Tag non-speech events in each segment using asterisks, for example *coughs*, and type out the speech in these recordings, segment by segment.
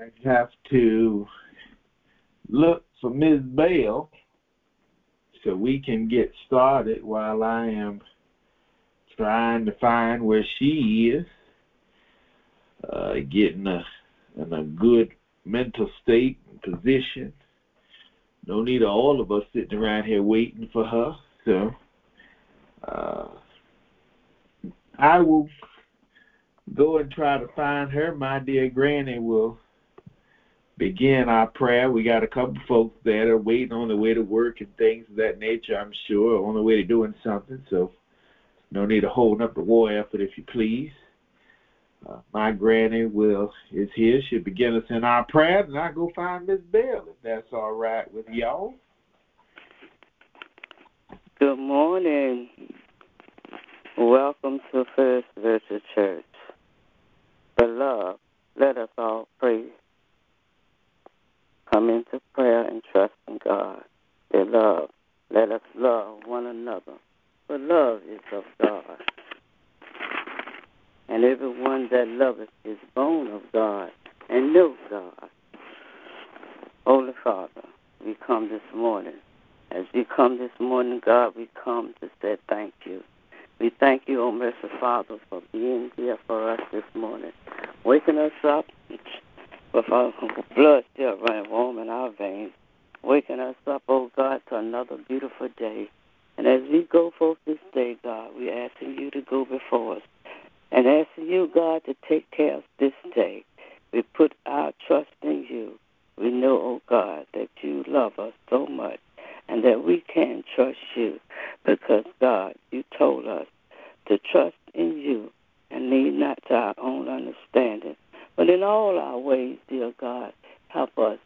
I have to look for Ms. Bell so we can get started while I am trying to find where she is, uh, getting a, in a good mental state and position. No need of all of us sitting around here waiting for her. So uh, I will go and try to find her. My dear granny will begin our prayer. We got a couple folks that are waiting on the way to work and things of that nature, I'm sure, on the way to doing something. So no need of holding up the war effort, if you please. Uh, my granny will is here. She'll begin us in our prayer, and I'll go find Miss Bell, if that's all right with y'all. Good morning. Welcome to First Virtual Church. Beloved, let us all pray come into prayer and trust in God. Beloved, let us love one another, for love is of God. And everyone that loveth is born of God and knows God. Holy Father, we come this morning. As we come this morning, God, we come to say thank you. We thank you, O merciful Father, for being here for us this morning, waking us up with our blood still running warm in our veins, waking us up, oh God, to another beautiful day. And as we go forth this day, God, we're asking you to go before us and asking you, God, to take care of this day. We put our trust in you. We know, oh God, that you love us so much and that we can trust you because, God, you told us to trust in you and lean not to our own understanding but in all our ways, dear God, help us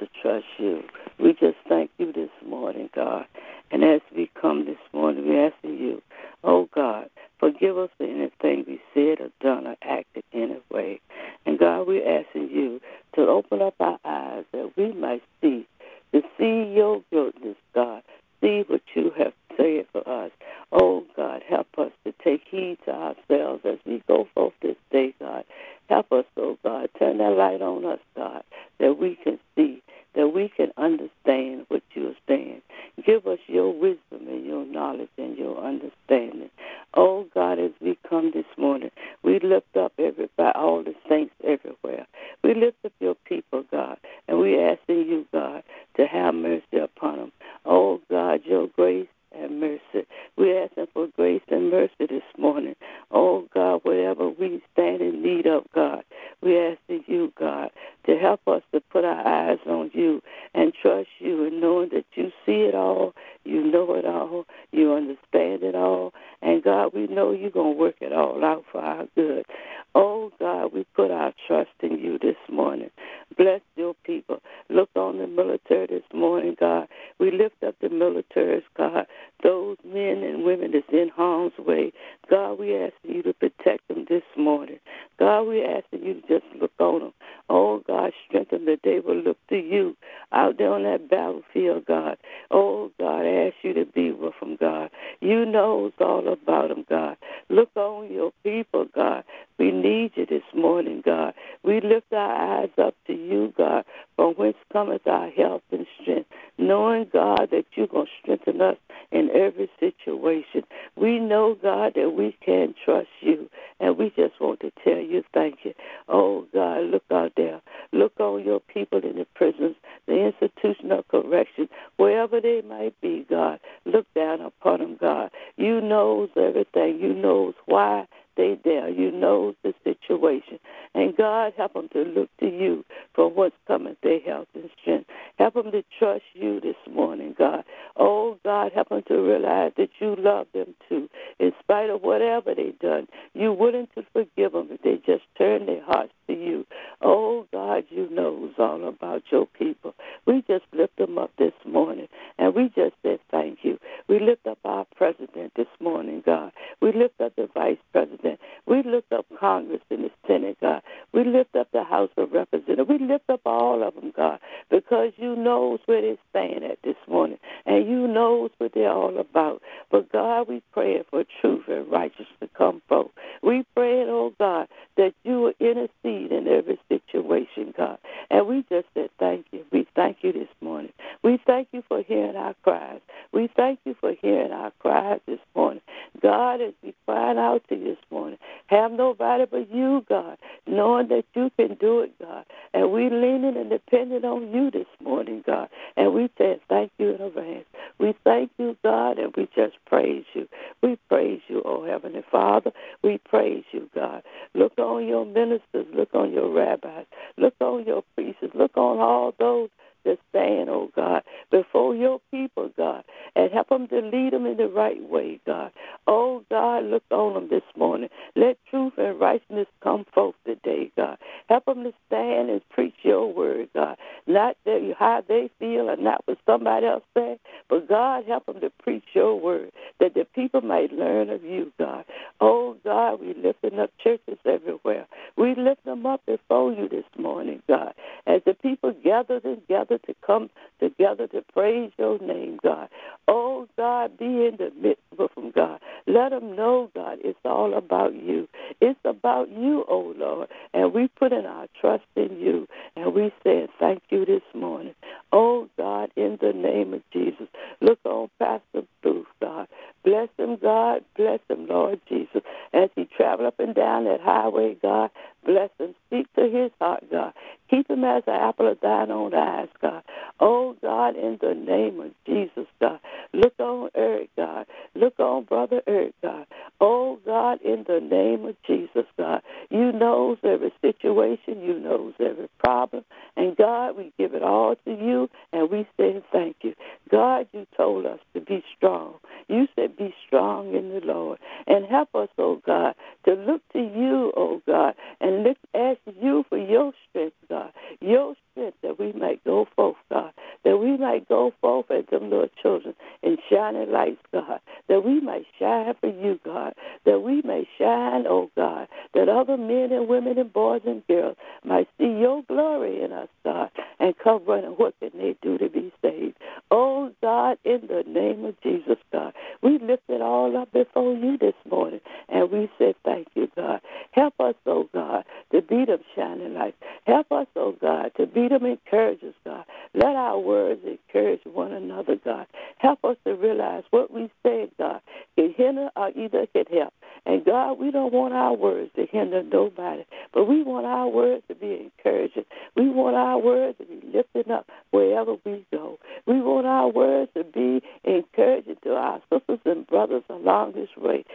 to trust you. We just thank you this morning, God. And as we come this morning, we ask you, oh God, forgive us for anything we said or done or acted in a way. And God, we're asking you to open up our eyes that we might see, to see your goodness, God, see what you have said for us. Oh God, help us to take heed to ourselves as we go forth this day, God. Help us, oh God. Turn that light on us, God, that we can see, that we can understand what you are saying. Give us your wisdom and your knowledge and your understanding. Oh God, as we come this morning, we lift up everybody, all the saints nobody but you, God, knowing that you can do it, God. And we leaning and depending on you this morning, God. And we say thank you in advance. We thank you, God, and we just praise you. We praise you, oh Heavenly Father. We praise you, God. Look on your ministers, look on your rabbis, look on your priests, look on all those that stand, oh God, before your people, God, and help them to lead them in the right way, God. Oh God, look on them this morning. Let truth and righteousness come forth today, God. Help them to stand and preach your word, God. Not that how they feel or not what somebody else said, but God, help them to preach your word that the people might learn of you, God. Oh God, we lifting up churches everywhere. We lift them up before you this morning, God. As the people gather and gather together to come together to praise your name, God. Oh God, be in the midst of them, God. Let them know, God, it's all about you. It's about you, oh Lord. And we put in our trust in you. And we say thank you this morning. Oh God, in the name of Jesus. Look on Pastor Booth, God. Bless him, God. Bless him, Lord Jesus. As he travel up and down that highway, God, bless him. Speak to his heart, God. Keep him as an apple of thine own eyes, God. Oh, God, in the name of Jesus, God. Look on Eric, God. Look on Brother Eric, God. Oh, God, in the name of Jesus, God. You knows every situation. You knows every problem. And, God, we give it all to you, and we say thank you. God, you told us to be strong. You said be strong in the Lord. And help us, oh God, to look to you, oh God, and look, ask you for your strength, God. Your that we might go forth, God. That we might go forth as them little children in shining lights, God. That we might shine for you, God. That we may shine, oh God. That other men and women and boys and girls might see your glory in us, God. And come running, what can they do to be saved? Oh God, in the name of Jesus, God. We lift it all up before you this morning. And we say thank you, God. Help us, oh God, to be them shining lights. Help us, oh God, to be them encouragers, God. Let our words encourage one another, God. Help us to realize what we say, God, can hinder or either can help. And God, we don't want our words to hinder nobody, but we want our words to be encouraging. We want our words to be lifting up wherever we go. We want our words to be encouraging to our sisters and brothers along this way.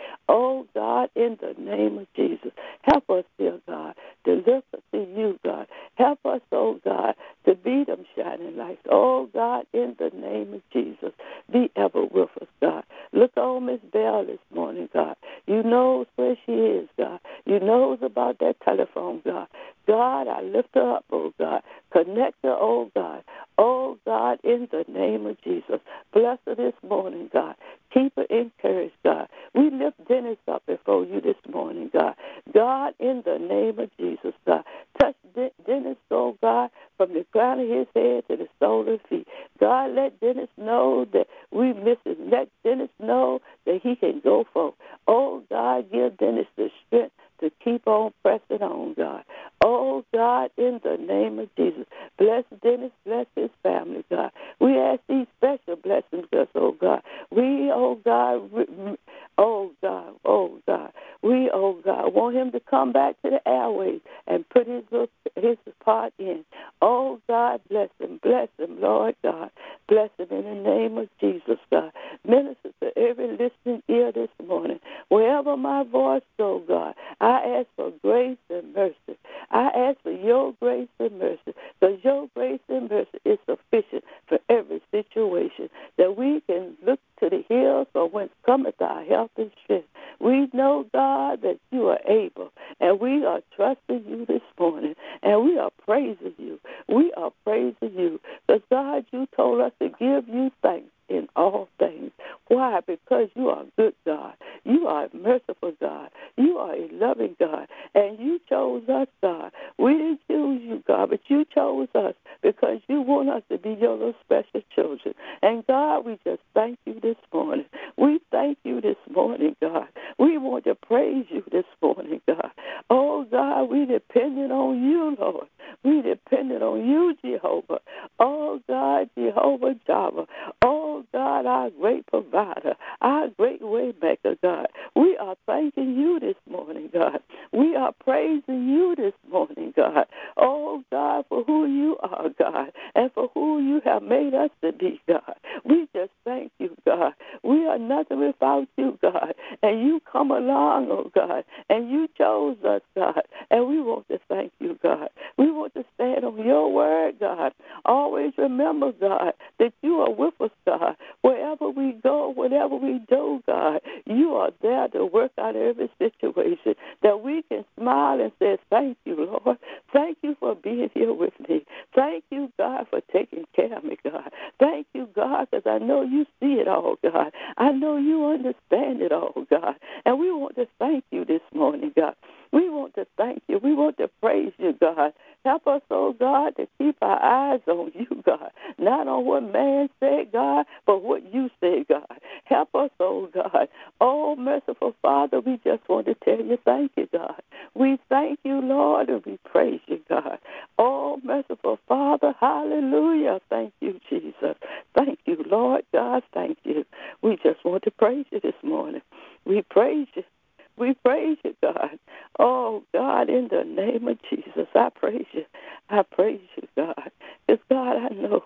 Come along, oh God, and you chose us, God. And we want to thank you, God. We want to stand on your word, God. Always remember, God, that you are with us, God. Wherever we go, whatever we do, God, you are there to work out every situation that we can smile and say, Thank you, Lord. Thank you for being here with me. Thank you, God, for taking care of me, God. Thank you, God, because I know you see it all, God. I know you understand it all. And we want to thank you this morning, God. We want to thank you. We want to praise you, God. Help us, oh God, to keep our eyes on you, *laughs* God. Not on what man said, God, but what you said, God. Help us, oh God. Oh, merciful Father, we just want to tell you thank you, God. We thank you, Lord, and we praise you, God. Oh, merciful Father, hallelujah. Thank you, Jesus. Thank you, Lord God. Thank you. We just want to praise you this morning. We praise you. We praise you, God. Oh, God, in the name of Jesus, I praise you. I praise you, God. Because, God, I know,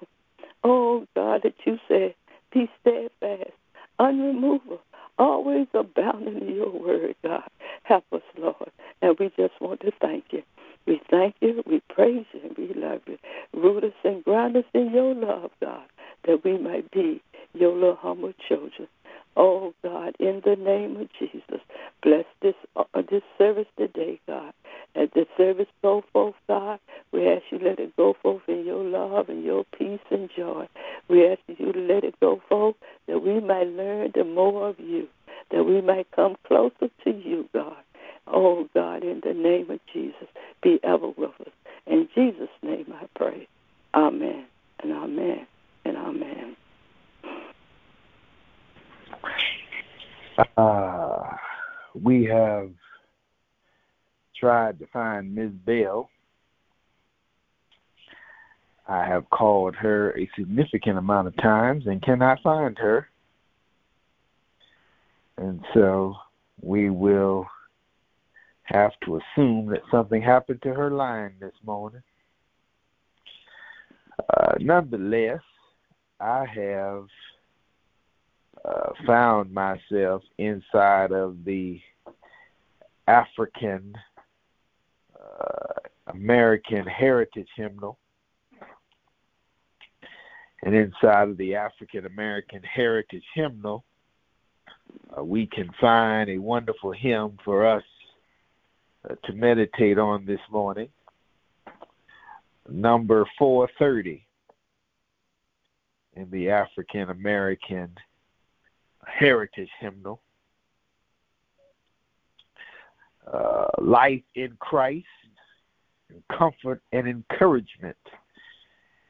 oh, God, that you said, be steadfast, unremovable, always abounding in your word, God. Help us, Lord. And we just want to thank you. We thank you, we praise you, we love you. Root us and ground us in your love, God, that we might be your little humble children. Oh God, in the name of Jesus, bless this uh, this service today, God. As the service go forth, God, we ask you let it go forth in your love and your peace and joy. We ask you to let it go forth that we might learn the more of you, that we might come closer to you, God. Oh God, in the name of Jesus, be ever with us. In Jesus' name I pray. Amen and amen and amen. Uh, we have tried to find Ms. Bell. I have called her a significant amount of times and cannot find her. And so we will have to assume that something happened to her line this morning. Uh, nonetheless, I have uh, found myself inside of the African uh, American Heritage Hymnal. And inside of the African American Heritage Hymnal, uh, we can find a wonderful hymn for us uh, to meditate on this morning. Number 430 in the African American Heritage Hymnal. Uh, life in Christ, comfort and encouragement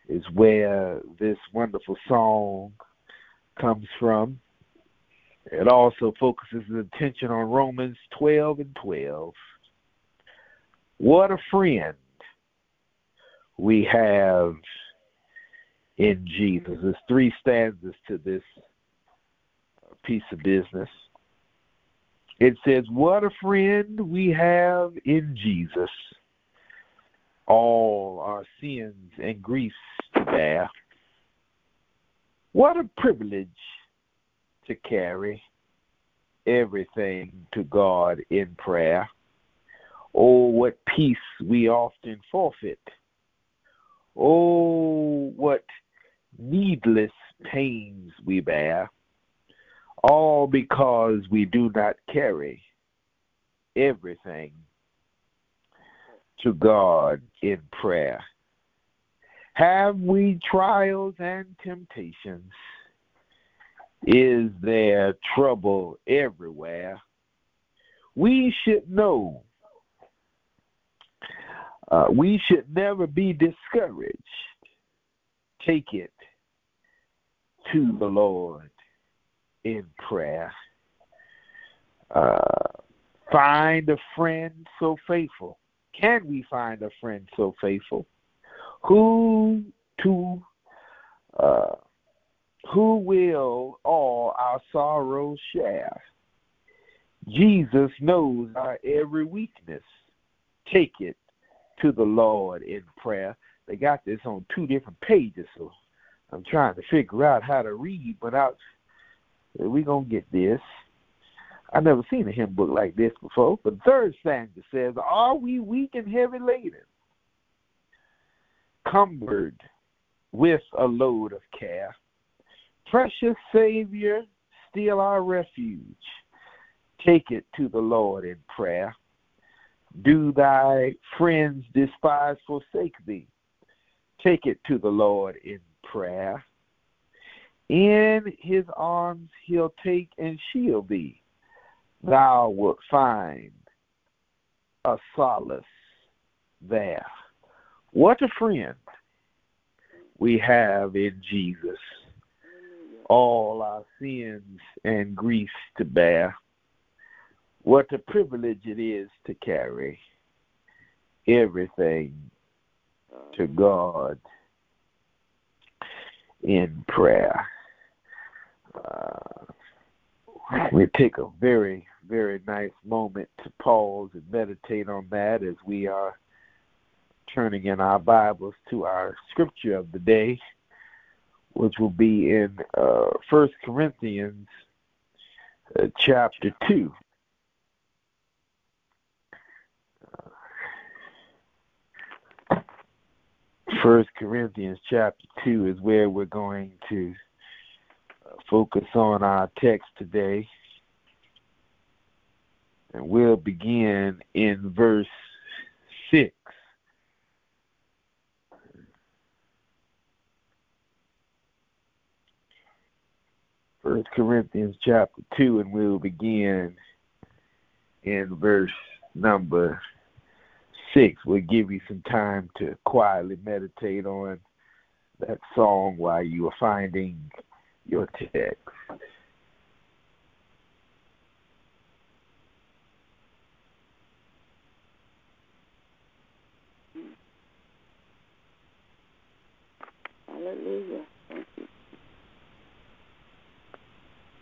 is where this wonderful song comes from. It also focuses the attention on Romans 12 and 12. What a friend we have in Jesus. There's three stanzas to this piece of business. It says, What a friend we have in Jesus, all our sins and griefs to bear. What a privilege to carry everything to God in prayer. Oh, what peace we often forfeit. Oh, what needless pains we bear all because we do not carry everything to God in prayer. Have we trials and temptations? Is there trouble everywhere? We should know Uh, we should never be discouraged. Take it to the Lord in prayer. Uh, find a friend so faithful. Can we find a friend so faithful? Who to uh, who will all our sorrows share? Jesus knows our every weakness. Take it to the Lord in prayer. They got this on two different pages, so I'm trying to figure out how to read, but I, we're going to get this. I've never seen a hymn book like this before. But the third stanza says, Are we weak and heavy laden, cumbered with a load of care? Precious Savior, still our refuge. Take it to the Lord in prayer. Do thy friends despise forsake thee? Take it to the Lord in prayer. In his arms he'll take and shield thee. Thou wilt find a solace there. What a friend we have in Jesus. All our sins and griefs to bear. What a privilege it is to carry everything to God in prayer. Uh, we take a very, very nice moment to pause and meditate on that as we are turning in our Bibles to our scripture of the day, which will be in uh, First Corinthians uh, chapter two. First Corinthians chapter two is where we're going to focus on our text today. And we'll begin in verse 6. First Corinthians chapter 2, and we'll begin in verse number 6. We'll give you some time to quietly meditate on that song while you are finding your text. Hallelujah. Thank you.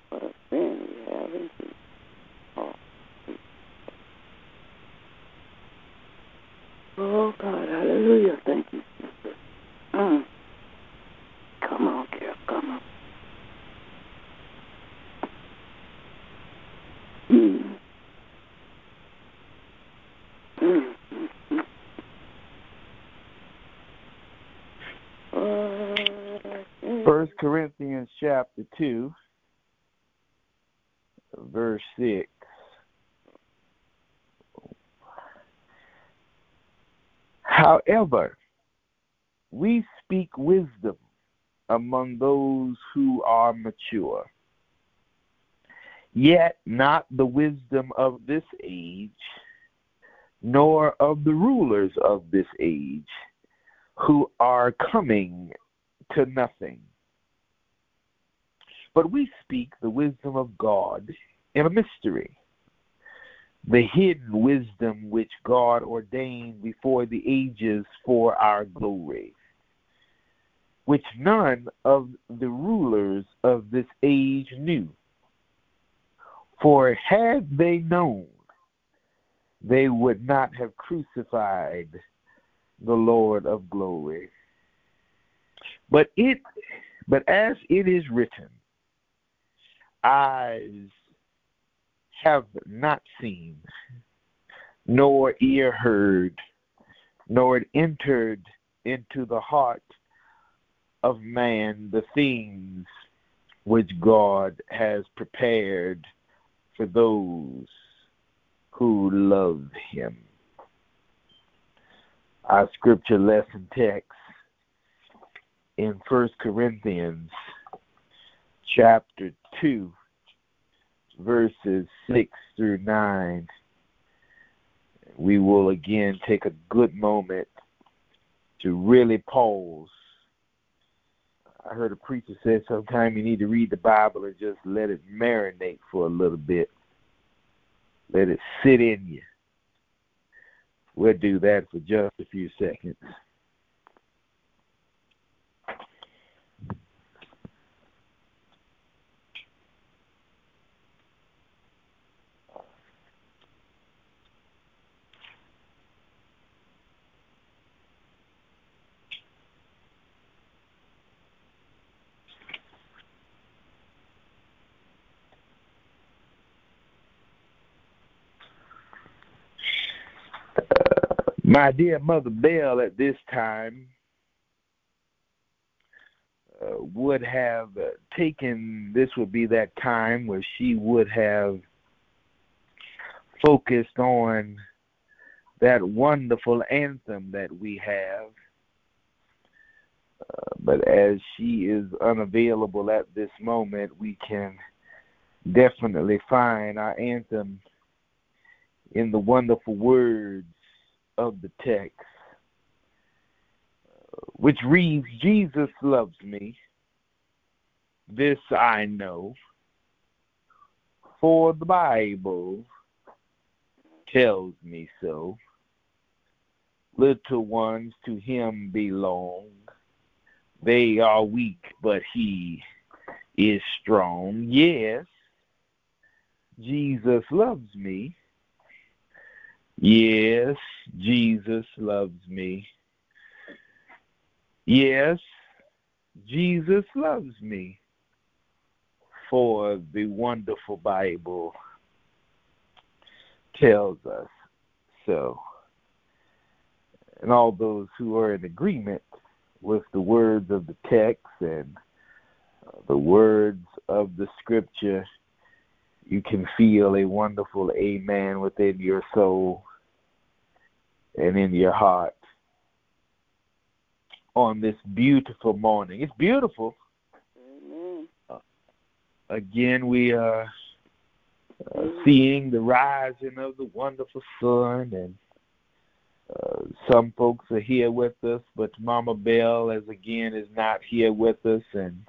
What a friend we have in Jesus. Oh, oh God, hallelujah. Thank you, Jesus. Mm. Come on, girl, come on. Mm. Mm, mm, mm. Oh, First Corinthians chapter 2, verse 6. However, we speak wisdom among those who are mature, yet not the wisdom of this age, nor of the rulers of this age, who are coming to nothing. But we speak the wisdom of God in a mystery, the hidden wisdom which God ordained before the ages for our glory, which none of the rulers of this age knew. For had they known, they would not have crucified the Lord of glory. But it but as it is written, eyes have not seen, nor ear heard, nor it entered into the heart of man the things which God has prepared for those who love him. Our scripture lesson text in First Corinthians chapter 2 verses 6 through 9 We will again take a good moment to really pause. I heard a preacher say sometimes you need to read the Bible and just let it marinate for a little bit. Let it sit in you. We'll do that for just a few seconds. My dear Mother Bell, at this time, uh, would have uh, taken this would be that time where she would have focused on that wonderful anthem that we have. Uh, but as she is unavailable at this moment, we can definitely find our anthem in the wonderful words of the text, uh, which reads Jesus loves me. This I know, for the Bible tells me so. Little ones to him belong. They are weak, but he is strong. Yes, Jesus loves me. Yes, Jesus loves me. Yes, Jesus loves me. For the wonderful Bible tells us so. And all those who are in agreement with the words of the text and the words of the scripture, you can feel a wonderful amen within your soul and in your heart on this beautiful morning. It's beautiful. Amen. Uh, again, we are uh, seeing the rising of the wonderful sun, and uh, some folks are here with us, but Mama Bell, as again, is not here with us, and,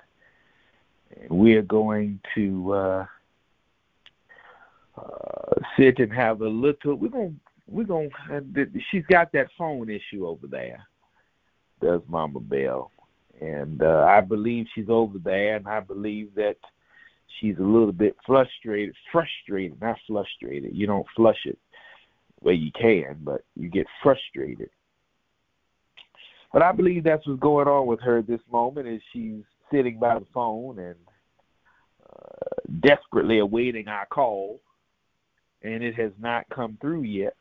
and we are going to uh, sit and have a little. We're gonna we're gonna. She's got that phone issue over there. Does Mama Bell, and uh, I believe she's over there, and I believe that she's a little bit frustrated. Frustrated, not frustrated. You don't flush it well you can, but you get frustrated. But I believe that's what's going on with her at this moment. Is she's sitting by the phone and uh, desperately awaiting our call, and it has not come through yet.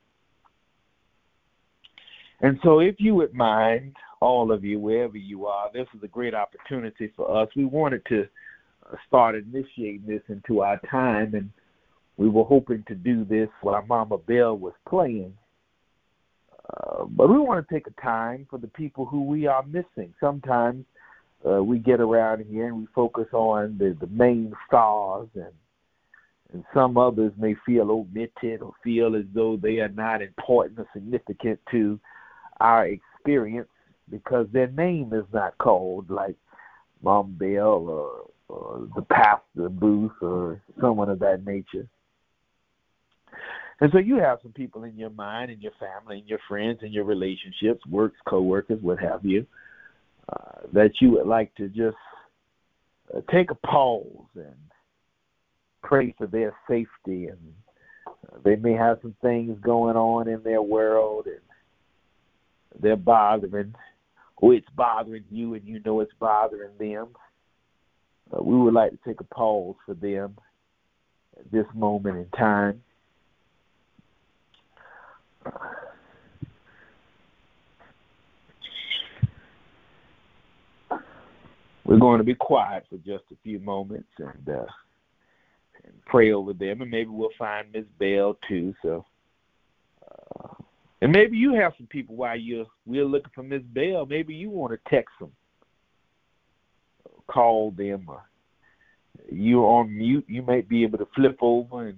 And so, if you would mind, all of you, wherever you are, this is a great opportunity for us. We wanted to start initiating this into our time, and we were hoping to do this while Mama Bell was playing. Uh, but we want to take a time for the people who we are missing. Sometimes uh, we get around here and we focus on the, the main stars, and and some others may feel omitted or feel as though they are not important or significant to our experience because their name is not called like Mom Bell or, or the pastor Booth or someone of that nature. And so you have some people in your mind, in your family, in your friends, in your relationships, works, coworkers, what have you, uh, that you would like to just uh, take a pause and pray for their safety. And they may have some things going on in their world, and they're bothering, or it's bothering you, and you know it's bothering them. Uh, we would like to take a pause for them at this moment in time. We're going to be quiet for just a few moments and uh, pray over them, and maybe we'll find Miss Bell too. So, uh, and maybe you have some people while you're we're looking for Miss Bell. Maybe you want to text them, call them, or you're on mute. You might be able to flip over and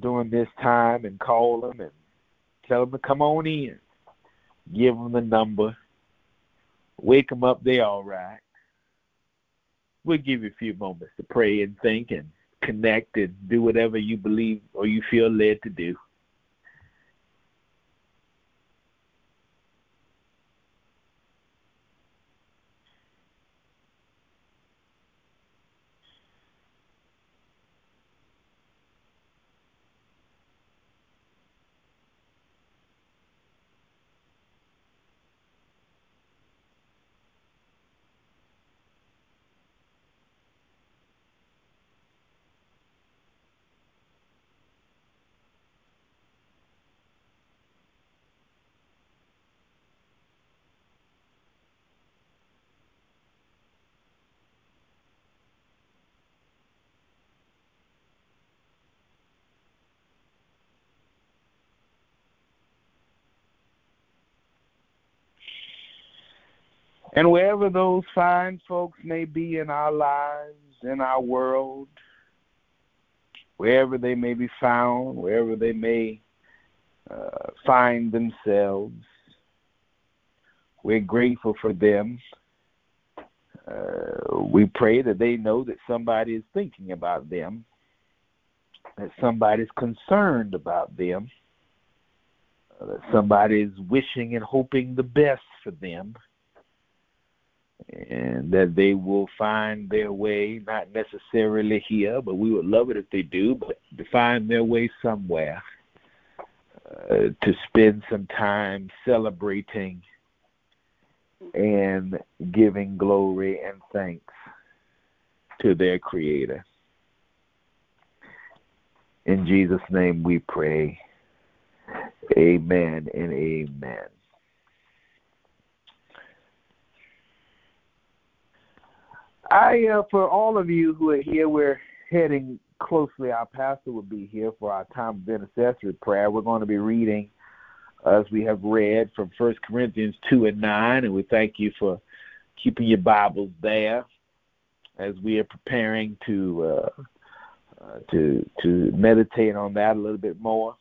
during this time and call them and Tell them to come on in. Give them the number. Wake them up. They all right. We'll give you a few moments to pray and think and connect and do whatever you believe or you feel led to do. And wherever those fine folks may be in our lives, in our world, wherever they may be found, wherever they may uh, find themselves, we're grateful for them. Uh, we pray that they know that somebody is thinking about them, that somebody is concerned about them, that somebody is wishing and hoping the best for them and that they will find their way, not necessarily here, but we would love it if they do, but to find their way somewhere uh, to spend some time celebrating and giving glory and thanks to their Creator. In Jesus' name we pray. Amen and amen. I, uh, for all of you who are here, we're heading closely. Our pastor will be here for our time of intercessory prayer. We're going to be reading, as we have read, from First Corinthians 2 and 9, and we thank you for keeping your Bibles there as we are preparing to uh, uh, to to meditate on that a little bit more.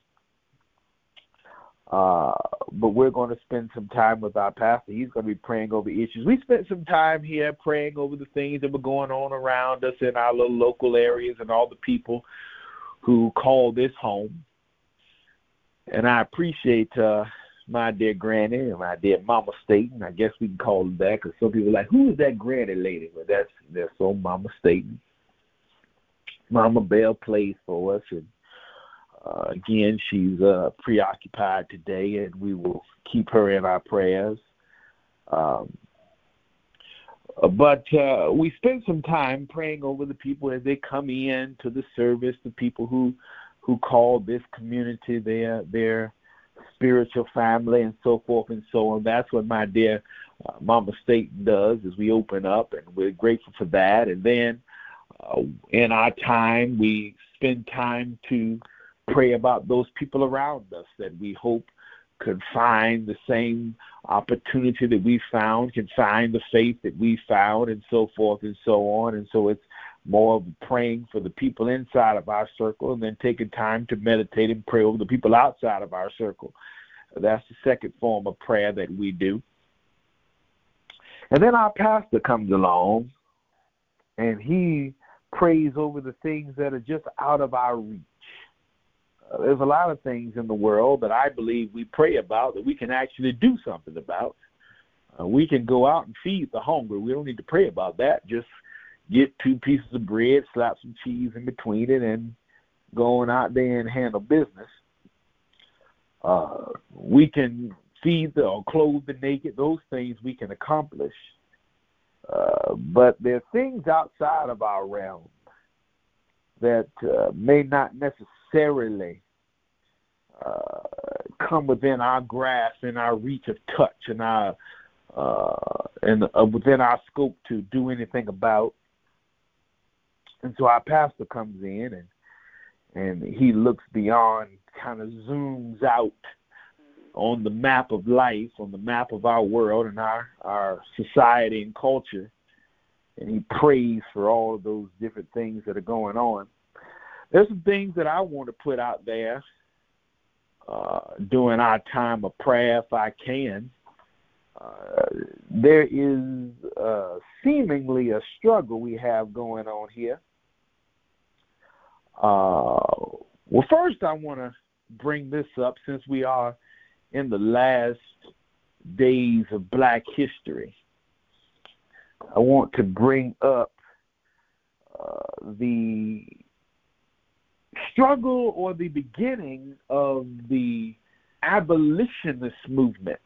Uh, but we're going to spend some time with our pastor. He's going to be praying over issues. We spent some time here praying over the things that were going on around us in our little local areas and all the people who call this home. And I appreciate uh, my dear granny and my dear mama Staten. I guess we can call her that because some people are like, who is that granny lady? Well, that's that's old Mama Staten. Mama Bell plays for us, and uh, again, she's uh, preoccupied today, and we will keep her in our prayers. Um, but uh, we spend some time praying over the people as they come in to the service, the people who who call this community their their spiritual family, and so forth and so on. That's what my dear uh, Mama Staten does. is we open up, and we're grateful for that. And then uh, in our time, we spend time to pray about those people around us that we hope could find the same opportunity that we found, can find the faith that we found, and so forth and so on. And so it's more of praying for the people inside of our circle and then taking time to meditate and pray over the people outside of our circle. That's the second form of prayer that we do. And then our pastor comes along and he prays over the things that are just out of our reach there's a lot of things in the world that I believe we pray about that we can actually do something about. Uh, we can go out and feed the hungry. We don't need to pray about that. Just get two pieces of bread, slap some cheese in between it, and go on out there and handle business. Uh, we can feed the or clothe the naked. Those things we can accomplish. Uh, but there are things outside of our realm that uh, may not necessarily uh, come within our grasp and our reach of touch and our uh, and uh, within our scope to do anything about. And so our pastor comes in and and he looks beyond, kind of zooms out on the map of life, on the map of our world and our our society and culture, and he prays for all of those different things that are going on. There's some things that I want to put out there uh, during our time of prayer if I can. Uh, there is uh, seemingly a struggle we have going on here. Uh, well, first, I want to bring this up since we are in the last days of Black history. I want to bring up uh, the struggle or the beginning of the abolitionist movement.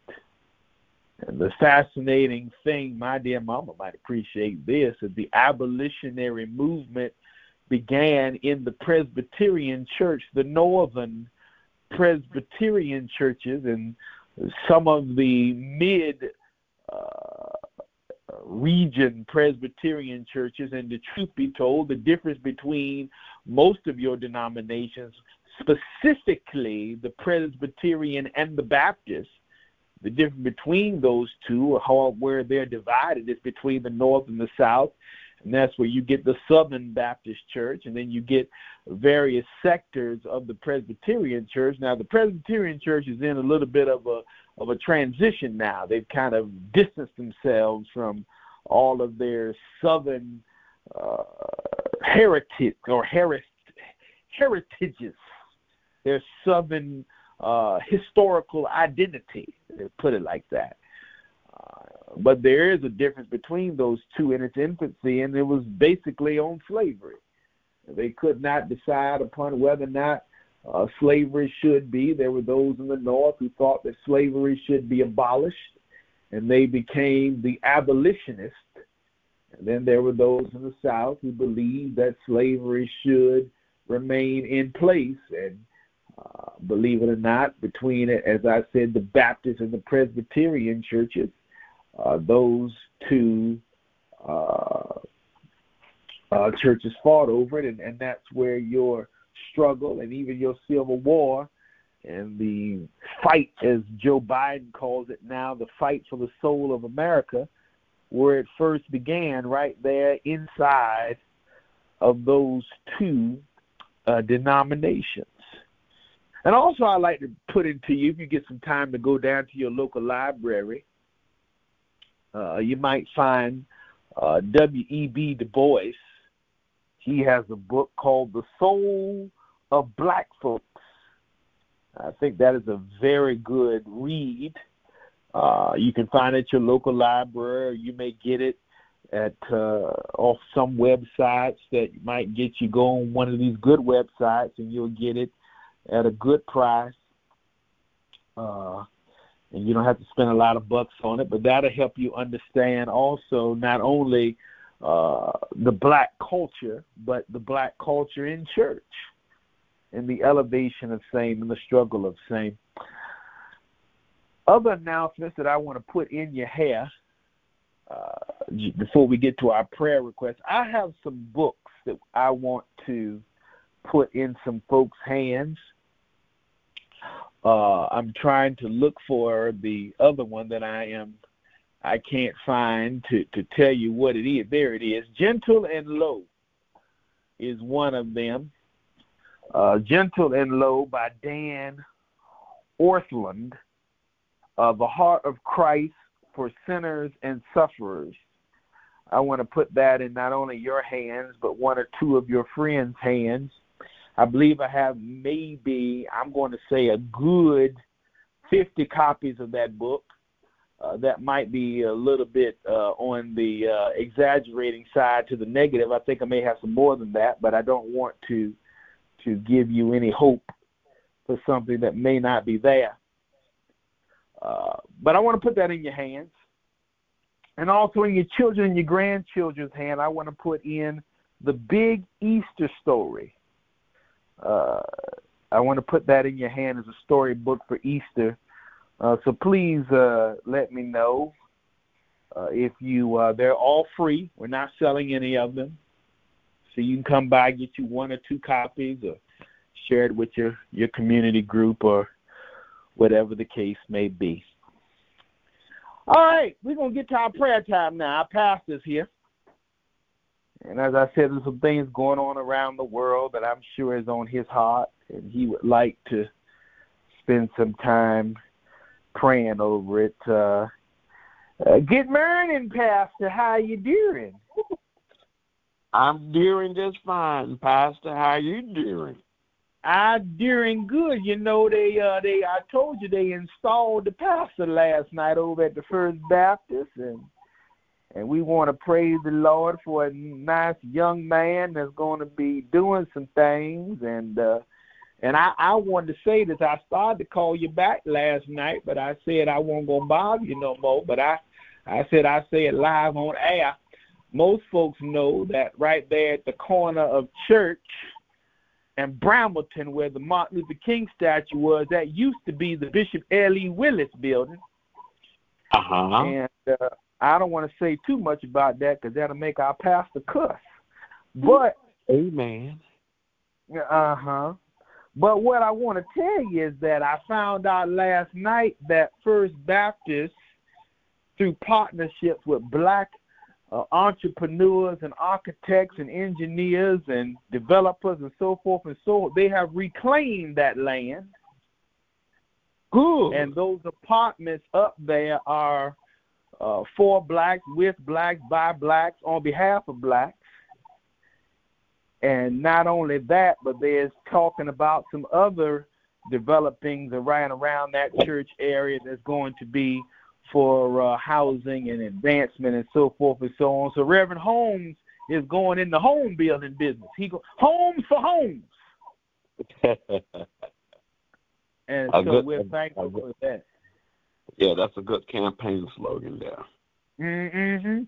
And the fascinating thing, my dear mama might appreciate this, is the abolitionary movement began in the Presbyterian church, the northern Presbyterian churches, and some of the mid uh, region Presbyterian churches. And the truth be told, the difference between most of your denominations, specifically the Presbyterian and the Baptist, the difference between those two, how where they're divided, is between the North and the South, and that's where you get the Southern Baptist Church, and then you get various sectors of the Presbyterian Church. Now, the Presbyterian Church is in a little bit of a of a transition now. They've kind of distanced themselves from all of their Southern uh, heritage or heritage heritages, their Southern uh, historical identity. Put it like that. Uh, but there is a difference between those two in its infancy, and it was basically on slavery. They could not decide upon whether or not uh, slavery should be. There were those in the North who thought that slavery should be abolished, and they became the abolitionists. And then there were those in the South who believed that slavery should remain in place. And uh, believe it or not, between, as I said, the Baptist and the Presbyterian churches, uh, those two uh, uh, churches fought over it, and, and that's where your struggle and even your civil war and the fight, as Joe Biden calls it now, the fight for the soul of America, where it first began, right there inside of those two uh, denominations. And also, I'd like to put into you, if you get some time to go down to your local library, uh, you might find uh, W.E.B. Du Bois. He has a book called The Soul of Black Folks. I think that is a very good read. Uh, you can find it at your local library. You may get it at uh, off some websites that might get you go on one of these good websites, and you'll get it at a good price. Uh, and you don't have to spend a lot of bucks on it, but that'll help you understand also not only uh, the black culture, but the black culture in church and the elevation of same and the struggle of same. Other announcements that I want to put in your hair uh, before we get to our prayer requests, I have some books that I want to put in some folks' hands. Uh, I'm trying to look for the other one that I am I can't find to to tell you what it is. There it is. Gentle and Low is one of them. Uh, Gentle and Low by Dane Ortlund. Uh, the Heart of Christ for Sinners and Sufferers. I want to put that in not only your hands, but one or two of your friends' hands. I believe I have maybe, I'm going to say, a good 50 copies of that book. Uh, that might be a little bit uh, on the uh, exaggerating side to the negative. I think I may have some more than that, but I don't want to to give you any hope for something that may not be there. Uh, but I want to put that in your hands. And also in your children and your grandchildren's hand, I want to put in the big Easter story. Uh, I want to put that in your hand as a storybook for Easter. Uh, so please uh, let me know uh, if you. Uh, they're all free. We're not selling any of them, so you can come by get you one or two copies, or share it with your your community group, or whatever the case may be. All right, we're gonna get to our prayer time now. Our pastor's here. And as I said, there's some things going on around the world that I'm sure is on his heart, and he would like to spend some time praying over it. Uh, uh, good morning, Pastor. How you doing? I'm doing just fine, Pastor. How you doing? I'm doing good. You know, they uh they I told you they installed the pastor last night over at the First Baptist and and we want to praise the Lord for a nice young man that's going to be doing some things and uh and I, I wanted to say this. I started to call you back last night, but I said I won't go bother you no more. But I I said I say it live on air. Most folks know that right there at the corner of Church and Brambleton, where the Martin Luther King statue was, that used to be the Bishop L.E. Willis building. Uh-huh. And uh, I don't want to say too much about that because that'll make our pastor cuss. But Amen. uh huh. But what I want to tell you is that I found out last night that First Baptist, through partnerships with black uh, entrepreneurs and architects and engineers and developers and so forth and so on, they have reclaimed that land. Good. And those apartments up there are uh, for blacks, with blacks, by blacks, on behalf of blacks. And not only that, but there's talking about some other developings right around that church area that's going to be for uh, housing and advancement and so forth and so on. So Reverend Holmes is going in the home building business. He go homes for homes, *laughs* and A so good- we're thankful good- for that. yeah, that's a good campaign slogan there. Mm-hmm.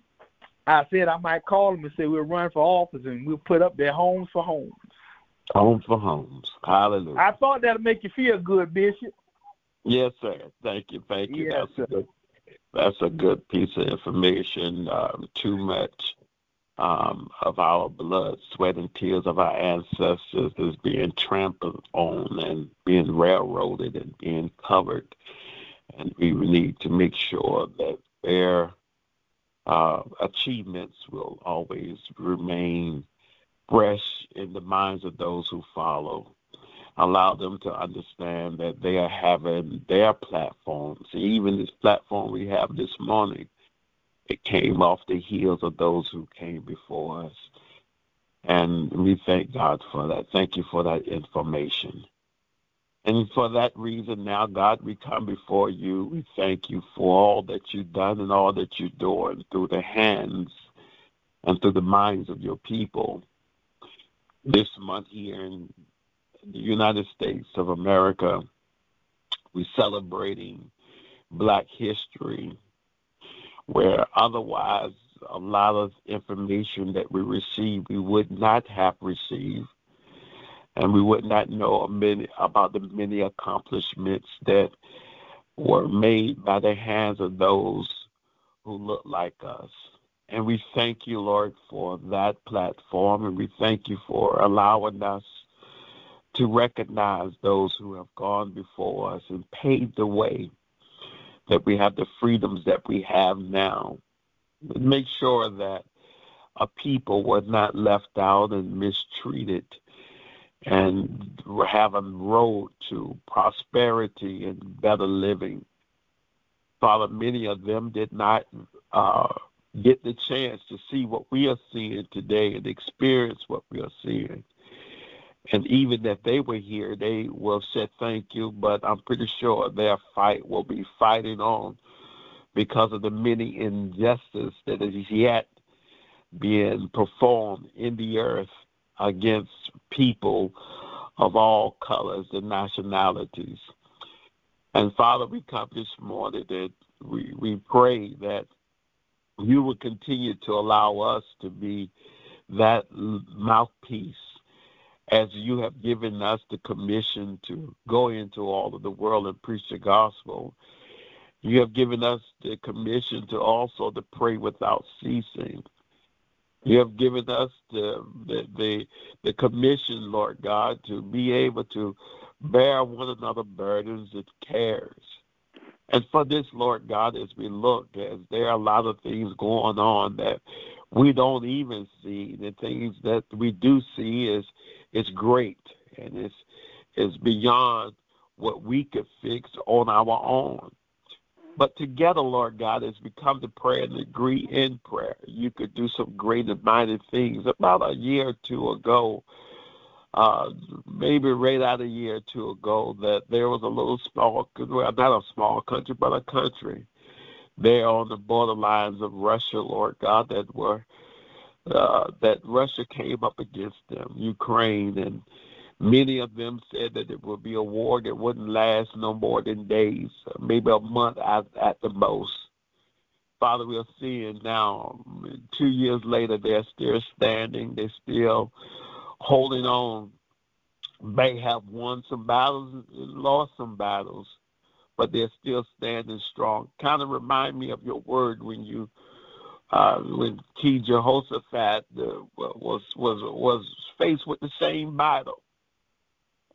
I said I might call them and say we'll run for office and we'll put up their homes for homes. Homes for homes. Hallelujah. I thought that'd make you feel good, Bishop. Yes, sir. Thank you. Thank you. Yes, that's sir. a good. That's a good piece of information. Um, too much um, of our blood, sweat, and tears of our ancestors is being trampled on and being railroaded and being covered, and we need to make sure that their uh, achievements will always remain fresh in the minds of those who follow allow them to understand that they are having their platforms. Even this platform we have this morning, it came off the heels of those who came before us. And we thank God for that. Thank you for that information. And for that reason, now, God, we come before you. We thank you for all that you've done and all that you're doing through the hands and through the minds of your people. This month here in the United States of America, we're celebrating Black history, where otherwise a lot of information that we receive we would not have received, and we would not know many, about the many accomplishments that were made by the hands of those who look like us. And we thank you, Lord, for that platform, and we thank you for allowing us to recognize those who have gone before us and paved the way that we have the freedoms that we have now. Make sure that a people were not left out and mistreated and have a road to prosperity and better living. Father, many of them did not uh, get the chance to see what we are seeing today and experience what we are seeing. And even if they were here, they will say thank you, but I'm pretty sure their fight will be fighting on because of the many injustice that is yet being performed in the earth against people of all colors and nationalities. And Father, we come this morning that we, we pray that you will continue to allow us to be that mouthpiece as you have given us the commission to go into all of the world and preach the gospel. You have given us the commission to also to pray without ceasing. You have given us the, the the the commission, Lord God, to be able to bear one another burdens and cares. And for this, Lord God, as we look, as there are a lot of things going on that we don't even see, the things that we do see is is great and it's is beyond what we could fix on our own. But together, Lord God, as we come to pray and agree in prayer, you could do some great and mighty things. About a year or two ago, uh, maybe right out a year or two ago, that there was a little small, well, not a small country, but a country there on the borderlines of Russia, Lord God, that were uh, that Russia came up against them, Ukraine, and many of them said that it would be a war that wouldn't last no more than days, maybe a month at, at the most. Father, we're seeing now, two years later, they're still standing, they're still holding on. May have won some battles and lost some battles, but they're still standing strong. Kind of remind me of your word when you uh, when King Jehoshaphat uh, was was was faced with the same battle,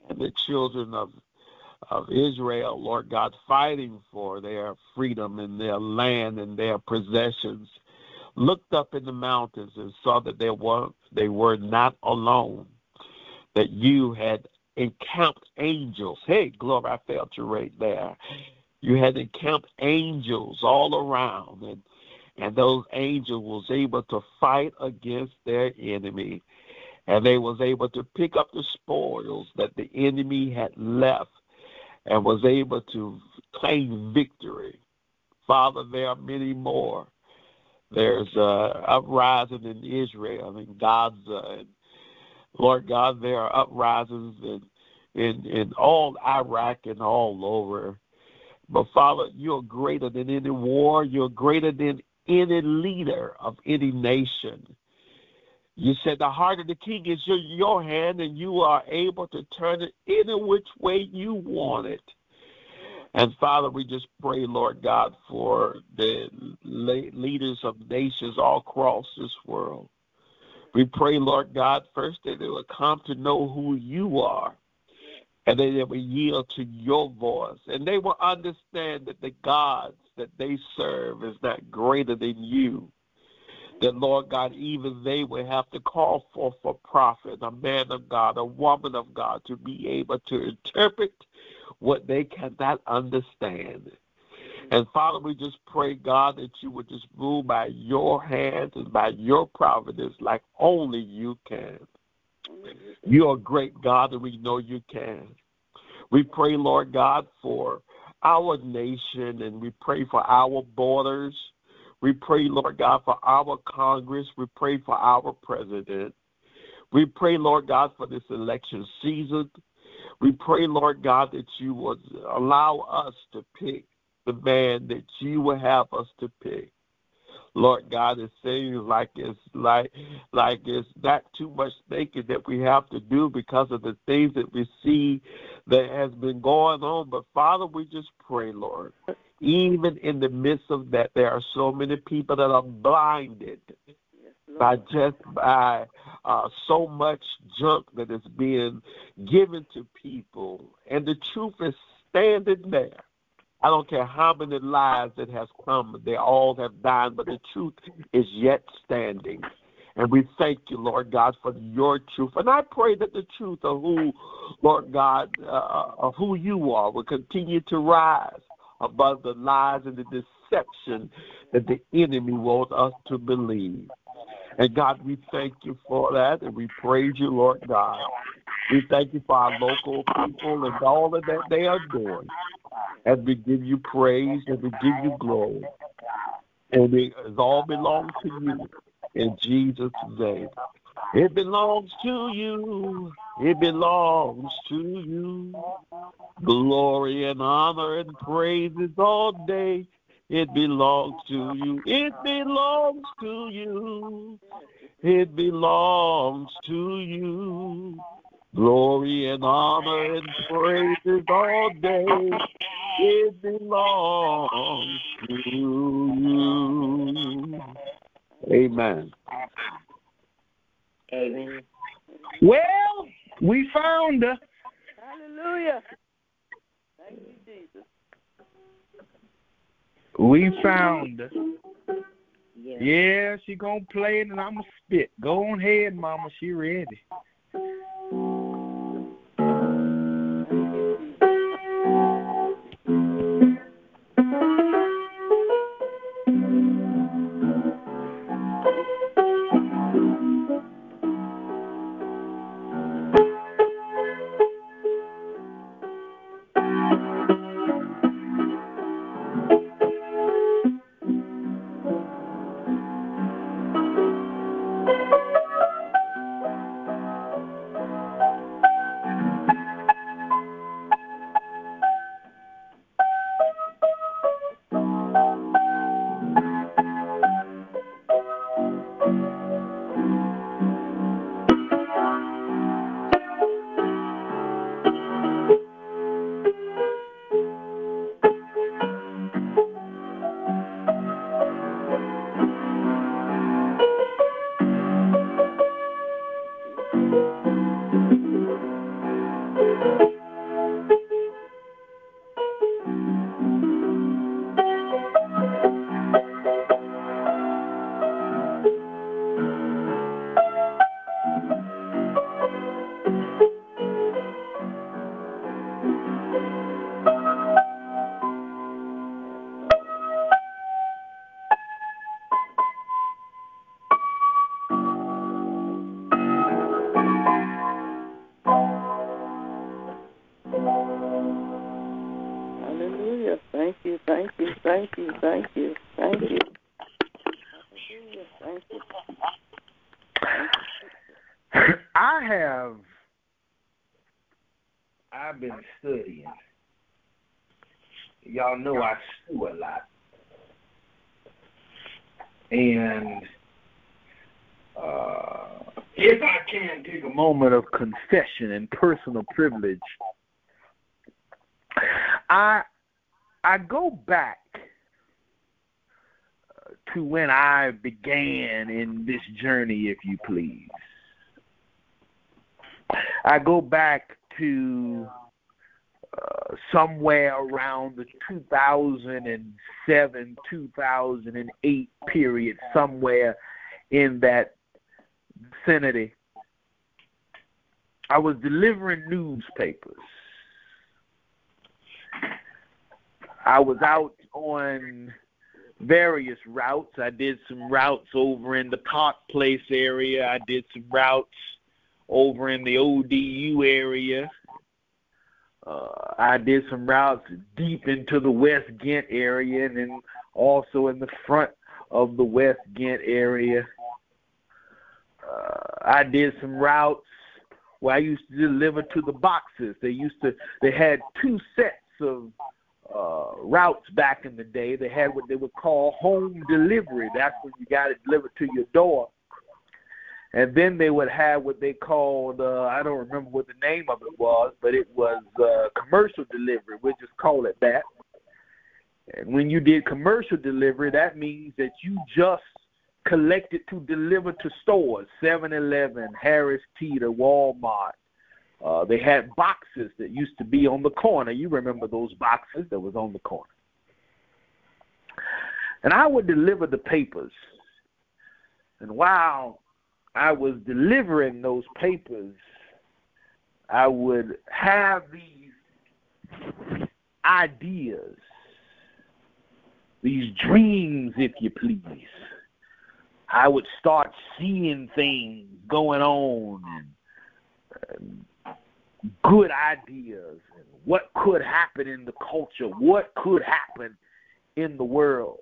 and the children of of Israel, Lord God, fighting for their freedom and their land and their possessions, looked up in the mountains and saw that they were they were not alone, that you had encamped angels. Hey, glory, I felt you right there. You had encamped angels all around and and those angels was able to fight against their enemy and they was able to pick up the spoils that the enemy had left and was able to claim victory father there are many more there's uh uprising in israel and gaza and lord god there are uprisings in in in all iraq and all over but Father, you're greater than any war. You're greater than any leader of any nation. You said the heart of the king is in your hand, and you are able to turn it any which way you want it. And Father, we just pray, Lord God, for the leaders of nations all across this world. We pray, Lord God, first that they will come to know who you are and they will yield to your voice, and they will understand that the gods that they serve is not greater than you. That Lord God, even they will have to call forth a prophet, a man of God, a woman of God, to be able to interpret what they cannot understand. And Father, we just pray, God, that you would just move by your hands and by your providence like only you can. You're a great God, and we know you can. We pray, Lord God, for our nation, and we pray for our borders. We pray, Lord God, for our Congress. We pray for our president. We pray, Lord God, for this election season. We pray, Lord God, that you would allow us to pick the man that you will have us to pick. Lord God, it seems like it's like like it's not too much thinking that we have to do because of the things that we see that has been going on. But Father, we just pray, Lord, even in the midst of that, there are so many people that are blinded by just by uh, so much junk that is being given to people, and the truth is standing there. I don't care how many lies it has come, they all have died, but the truth is yet standing. And we thank you, Lord God, for your truth. And I pray that the truth of who, Lord God, uh, of who you are will continue to rise above the lies and the deception that the enemy wants us to believe. And God, we thank you for that, and we praise you, Lord God. We thank you for our local people and all of that they are doing. And we give you praise and we give you glory. And it all belongs to you in Jesus' name. It belongs to you. It belongs to you. Glory and honor and praises all day. It belongs to you. It belongs to you. It belongs to you. Glory and honor and praises all day. It belongs to you. Amen. Amen. Well, we found her. Hallelujah. Thank you, Jesus. We found her. Yes. Yeah, she gonna play it and I'ma spit. Go on ahead, mama, she ready. Privilege, I I go back to when I began in this journey, if you please. I go back to uh, somewhere around the 2007 2008 period, somewhere in that vicinity. I was delivering newspapers. I was out on various routes. I did some routes over in the Park Place area. I did some routes over in the ODU area. Uh, I did some routes deep into the West Ghent area and then also in the front of the West Ghent area. Uh, I did some routes where I used to deliver to the boxes. They used to they had two sets of uh, routes back in the day. They had what they would call home delivery. That's when you got it delivered to your door and then they would have what they called uh, I don't remember what the name of it was, but it was uh, commercial delivery. We'll just call it that. And when you did commercial delivery, that means that you just collected to deliver to stores, 7-Eleven, Harris Teeter, Walmart. Uh, they had boxes that used to be on the corner. You remember those boxes that was on the corner. And I would deliver the papers. And while I was delivering those papers, I would have these ideas, these dreams, if you please. I would start seeing things going on and, and good ideas and what could happen in the culture, what could happen in the world.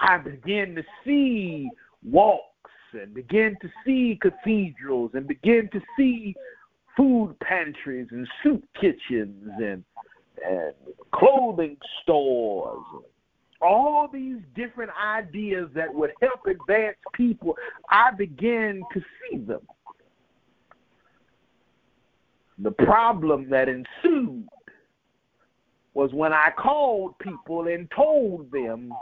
I began to see walks and begin to see cathedrals and begin to see food pantries and soup kitchens and and clothing stores all these different ideas that would help advance people i began to see them. The problem that ensued was when i called people and told them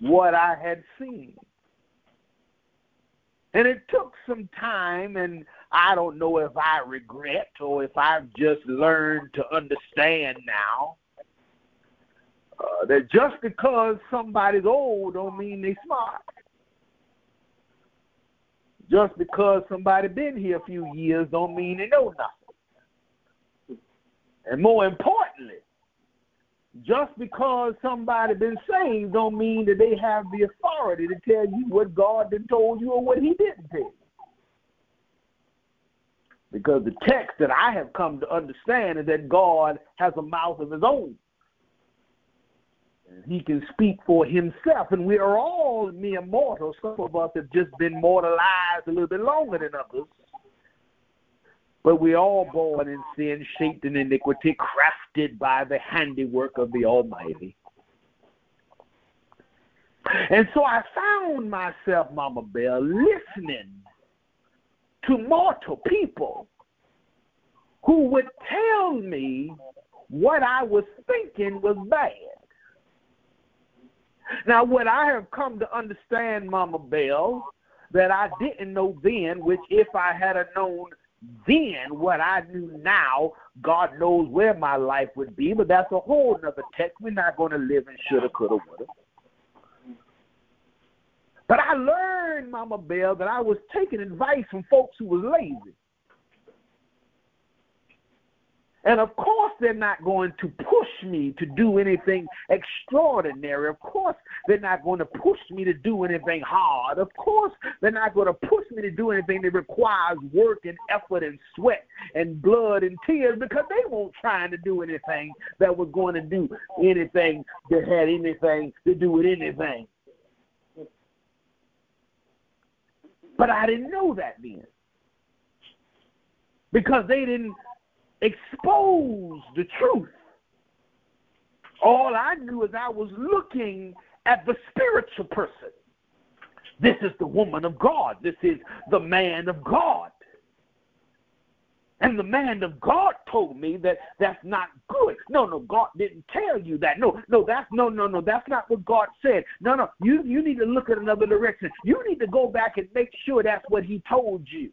what i had seen. And it took some time, and I don't know if I regret or if I've just learned to understand now uh, that just because somebody's old don't mean they smart. Just because somebody been here a few years don't mean they know nothing. And more importantly, just because somebody been saved don't mean that they have the authority to tell you what God did told you or what he didn't tell you. Because the text that I have come to understand is that God has a mouth of his own. He can speak for himself. And we are all mere mortals. Some of us have just been mortalized a little bit longer than others. But we all born in sin, shaped in iniquity, crafted by the handiwork of the Almighty. And so I found myself, Mama Bell, listening to mortal people who would tell me what I was thinking was bad. Now, what I have come to understand, Mama Bell, that I didn't know then, which if I had a known then what I knew now, God knows where my life would be, but that's a whole other text. We're not going to live in shoulda, coulda, woulda. But I learned, Mama Bell, that I was taking advice from folks who was lazy. And of course, they're not going to push me to do anything extraordinary. Of course, they're not going to push me to do anything hard. Of course, they're not going to push me to do anything that requires work and effort and sweat and blood and tears because they weren't trying to do anything that was going to do anything that had anything to do with anything. But I didn't know that then. Because they didn't expose the truth. All I knew is I was looking at the spiritual person. This is the woman of God. This is the man of God. And the man of God told me that that's not good. No, no, God didn't tell you that. No, no, that's no, no, no, that's not what God said. No, no, you you need to look at another direction. You need to go back and make sure that's what He told you.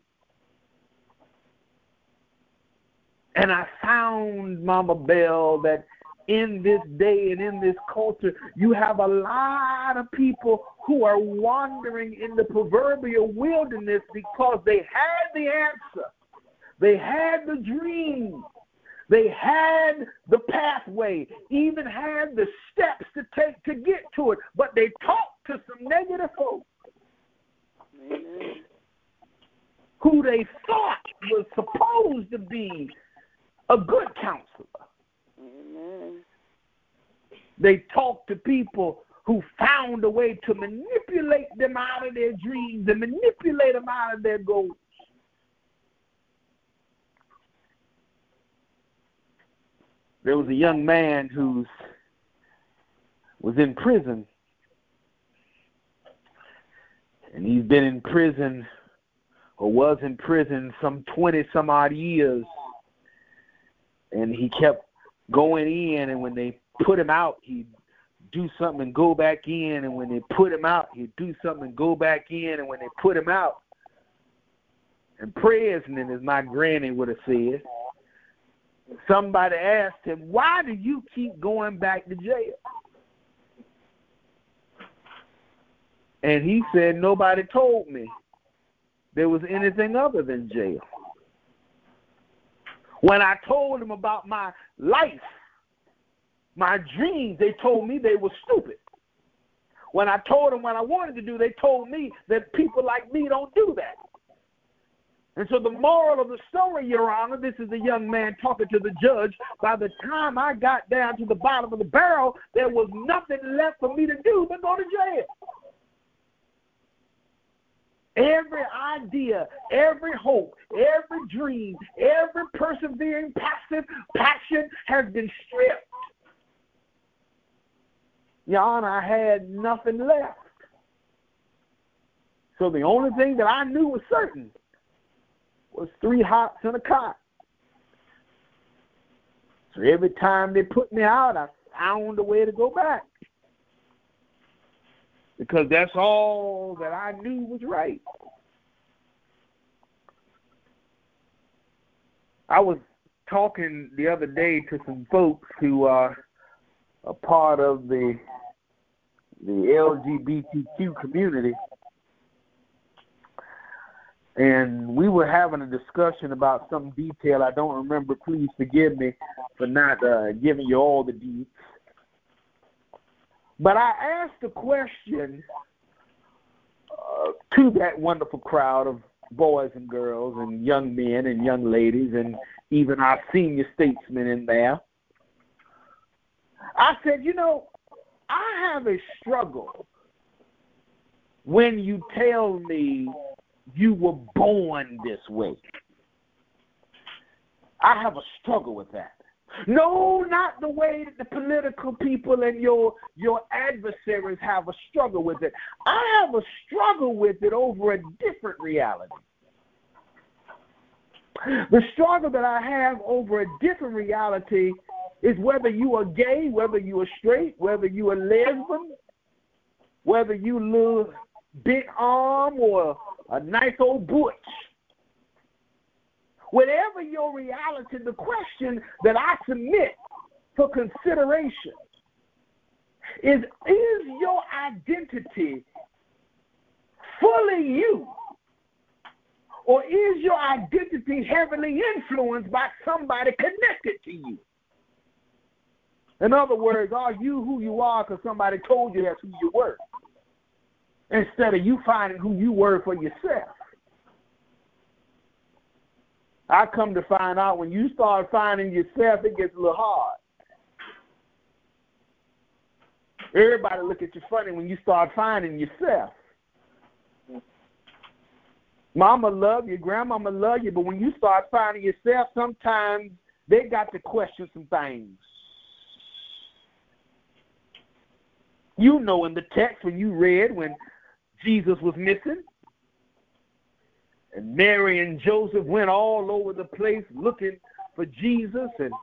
And I found, Mama Bell, that in this day and in this culture, you have a lot of people who are wandering in the proverbial wilderness because they had the answer they had the dream. They had the pathway, even had the steps to take to get to it, but they talked to some negative folks Amen. who they thought was supposed to be a good counselor. Amen. They talk to people who found a way to manipulate them out of their dreams and manipulate them out of their goals. there was a young man who was in prison and he's been in prison or was in prison some 20 some odd years and he kept going in and when they put him out he'd do something and go back in and when they put him out he'd do something and go back in and when they put him out and prison as my granny would have said somebody asked him, Why do you keep going back to jail? And he said, Nobody told me there was anything other than jail. When I told them about my life, my dreams, they told me they were stupid. When I told them what I wanted to do, they told me that people like me don't do that. And so the moral of the story, Your Honor, this is a young man talking to the judge. By the time I got down to the bottom of the barrel, there was nothing left for me to do but go to jail. Every idea, every hope, every dream, every persevering passive passion has been stripped. Your Honor, I had nothing left. So the only thing that I knew was certain was three hops and a cot. So every time they put me out, I found a way to go back. Because that's all that I knew was right. I was talking the other day to some folks who are a part of the the LGBTQ community and we were having a discussion about some detail I don't remember. Please forgive me for not uh, giving you all the deets. But I asked a question uh, to that wonderful crowd of boys and girls and young men and young ladies and even our senior statesmen in there. I said, you know, I have a struggle when you tell me you were born this way. I have a struggle with that. No, not the way that the political people and your your adversaries have a struggle with it. I have a struggle with it over a different reality. The struggle that I have over a different reality is whether you are gay, whether you are straight, whether you are lesbian, whether you look big arm or a nice old butch. Whatever your reality, the question that I submit for consideration is is your identity fully you? Or is your identity heavily influenced by somebody connected to you? In other words, are you who you are because somebody told you that's who you were? instead of you finding who you were for yourself. I come to find out when you start finding yourself, it gets a little hard. Everybody look at you funny when you start finding yourself. Mama love you, grandmama love you, but when you start finding yourself, sometimes they got to question some things. You know in the text when you read when Jesus was missing, and Mary and Joseph went all over the place looking for Jesus, and,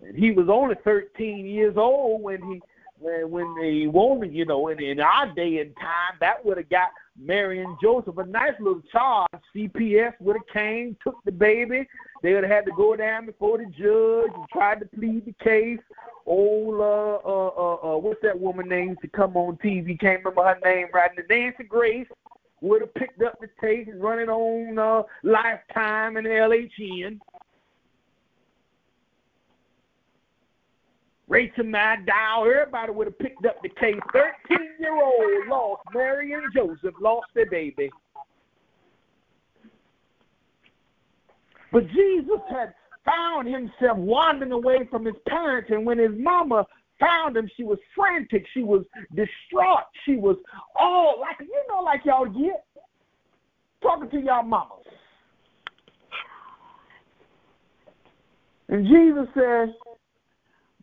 and he was only 13 years old when he when when the woman, you know, in, in our day and time, that would have got Mary and Joseph a nice little charge. CPS would have came, took the baby. They would have had to go down before the judge and tried to plead the case. Old, uh, uh, uh, uh what's that woman name to come on TV? Can't remember her name right now. Nancy Grace would have picked up the tape and run it on uh, Lifetime and LHN. Rachel Maddow, everybody would have picked up the case. 13 year old lost, Mary and Joseph lost their baby. But Jesus had found himself wandering away from his parents, and when his mama found him, she was frantic, she was distraught, she was all like you know, like y'all get talking to y'all mamas. And Jesus says,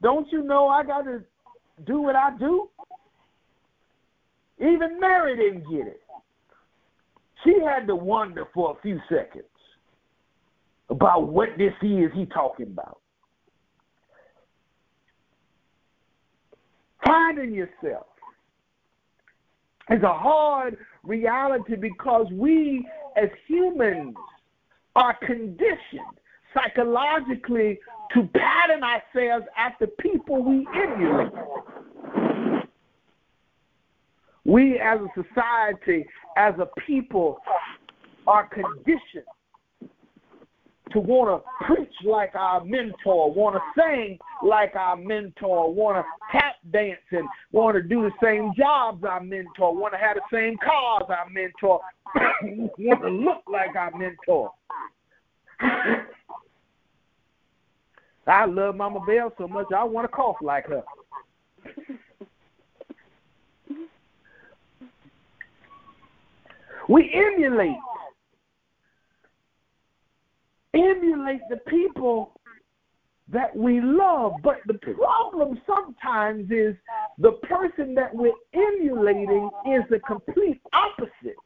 don't you know I got to do what I do? Even Mary didn't get it. She had to wonder for a few seconds about what this is he talking about. Finding yourself is a hard reality because we as humans are conditioned psychologically to pattern ourselves after people we emulate. We as a society, as a people, are conditioned to want to preach like our mentor, want to sing like our mentor, want to tap dance and want to do the same jobs our mentor, want to have the same cars our mentor, *coughs* want to look like our mentor. I love Mama Bell so much I want to cough like her. we emulate emulate the people that we love. But the problem sometimes is the person that we're emulating is the complete opposite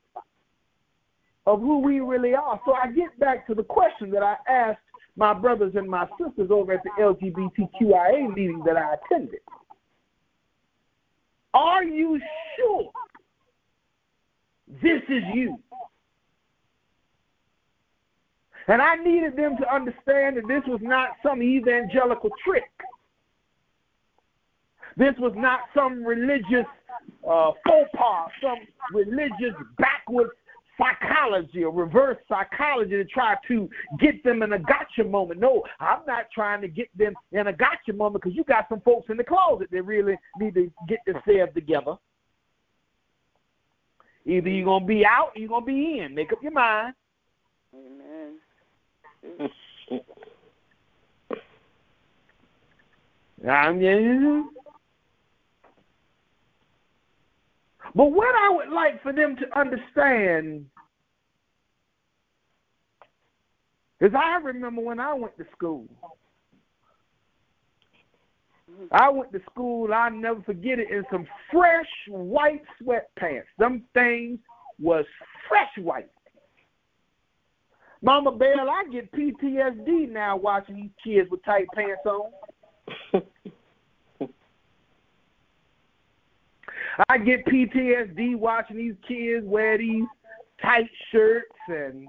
of who we really are. So I get back to the question that I asked my brothers and my sisters over at the LGBTQIA meeting that I attended. Are you sure this is you? And I needed them to understand that this was not some evangelical trick. This was not some religious uh, faux pas, some religious backwards psychology or reverse psychology to try to get them in a gotcha moment. No, I'm not trying to get them in a gotcha moment because you got some folks in the closet that really need to get themselves together. Either you're gonna be out or you're gonna be in. Make up your mind. Amen. I'm, *laughs* But what I would like for them to understand is I remember when I went to school. I went to school, I'll never forget it, in some fresh white sweatpants. Them things was fresh white. Mama Bell, I get PTSD now watching these kids with tight pants on. *laughs* I get PTSD watching these kids wear these tight shirts and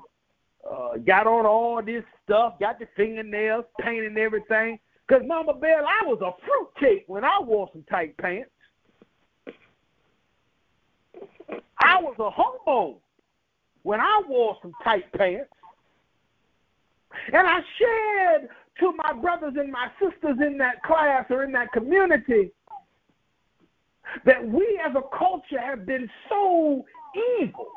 uh, got on all this stuff, got the fingernails painted and everything. Because, Mama Bell, I was a fruitcake when I wore some tight pants. I was a homo when I wore some tight pants. And I shared to my brothers and my sisters in that class or in that community that we as a culture have been so evil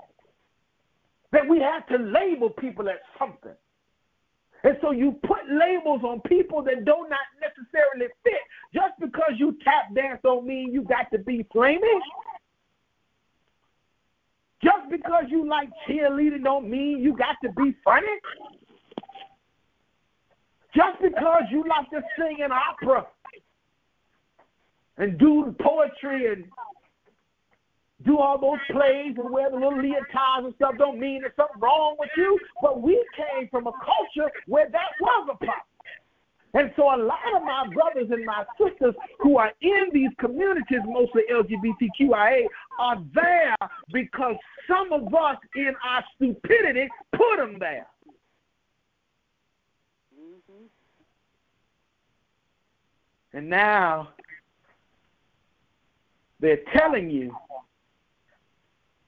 that we have to label people as something. And so you put labels on people that do not necessarily fit. Just because you tap dance don't mean you got to be flamish. Just because you like cheerleading don't mean you got to be funny. Just because you like to sing in opera and do poetry and do all those plays and wear the little leotards and stuff don't mean there's something wrong with you. But we came from a culture where that was a problem. And so a lot of my brothers and my sisters who are in these communities, mostly LGBTQIA, are there because some of us in our stupidity put them there. Mm-hmm. And now they're telling you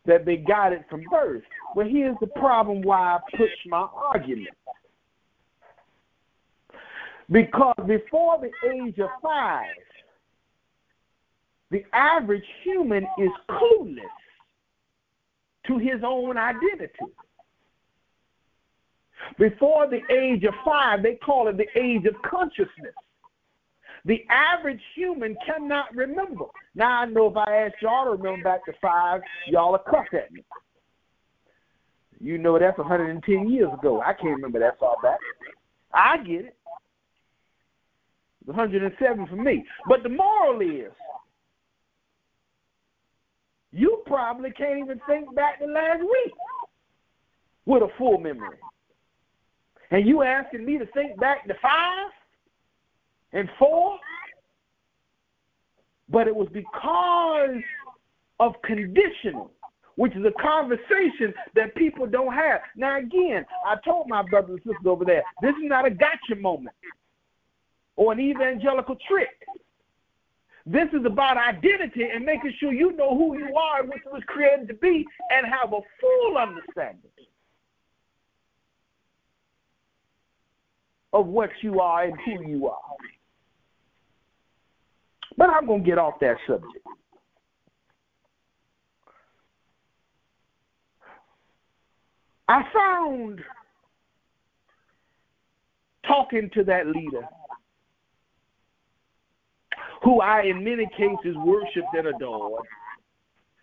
that they got it from birth. Well, here's the problem why I push my argument. Because before the age of five, the average human is clueless to his own identity. Before the age of five, they call it the age of consciousness. The average human cannot remember. Now I know if I ask y'all to remember back to five, y'all will cuss at me. You know that's 110 years ago. I can't remember that far back. I get it. 107 for me. But the moral is, you probably can't even think back to last week with a full memory. And you asking me to think back to five and four? But it was because of conditioning, which is a conversation that people don't have. Now, again, I told my brothers and sisters over there, this is not a gotcha moment or an evangelical trick. This is about identity and making sure you know who you are and what you was created to be and have a full understanding of what you are and who you are. But I'm going to get off that subject. I found talking to that leader who I, in many cases, worshiped and adored.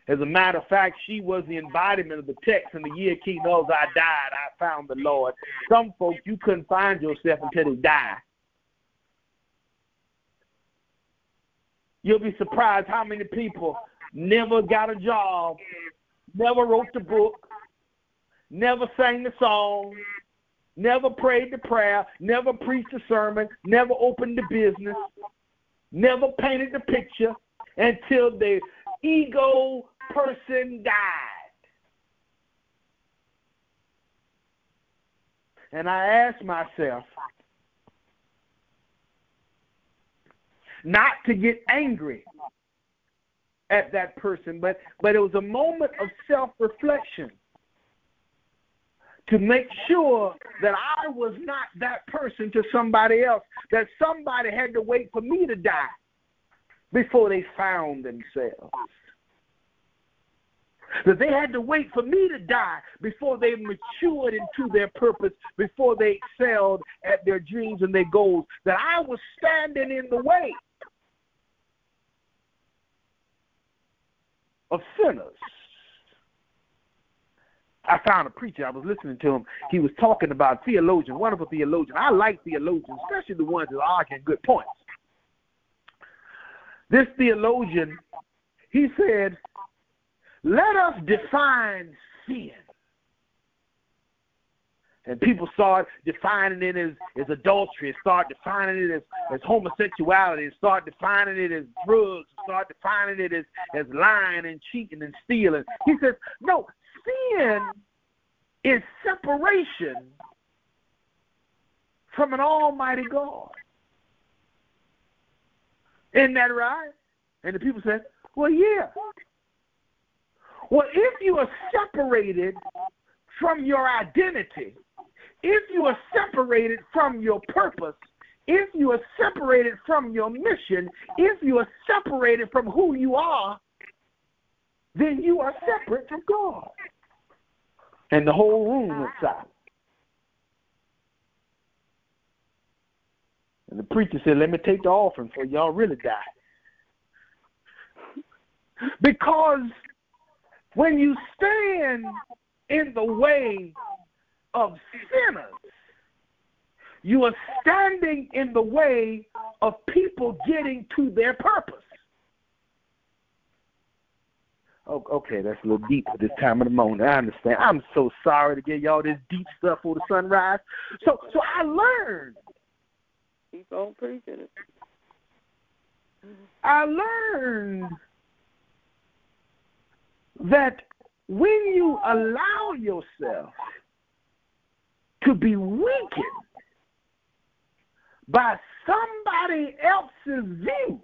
As a matter of fact, she was the embodiment of the text. In the year King Uzziah died, I found the Lord. Some folks, you couldn't find yourself until they died. You'll be surprised how many people never got a job, never wrote the book, never sang the song, never prayed the prayer, never preached a sermon, never opened the business, never painted the picture until the ego person died. And I asked myself, not to get angry at that person, but, but it was a moment of self reflection to make sure that I was not that person to somebody else, that somebody had to wait for me to die before they found themselves. That they had to wait for me to die before they matured into their purpose, before they excelled at their dreams and their goals. That I was standing in the way of sinners. I found a preacher. I was listening to him. He was talking about theologian, wonderful theologian. I like theologians, especially the ones that are arguing good points. This theologian, he said, let us define sin. And people start defining it as, as adultery, start defining it as, as homosexuality, start defining it as drugs, start defining it as, as lying and cheating and stealing. He says, no, sin is separation from an almighty God. Isn't that right? And the people said, well, yeah. Well, if you are separated from your identity, if you are separated from your purpose, if you are separated from your mission, if you are separated from who you are, then you are separate from God. And the whole room went silent. And the preacher said, Let me take the offering for y'all really die. Because when you stand in the way of sinners, you are standing in the way of people getting to their purpose. Oh, okay, that's a little deep at this time of the morning. I understand. I'm so sorry to get y'all this deep stuff for the sunrise. So, so I learned. Keep on preaching it. I learned that when you allow yourself to be weakened by somebody else's view,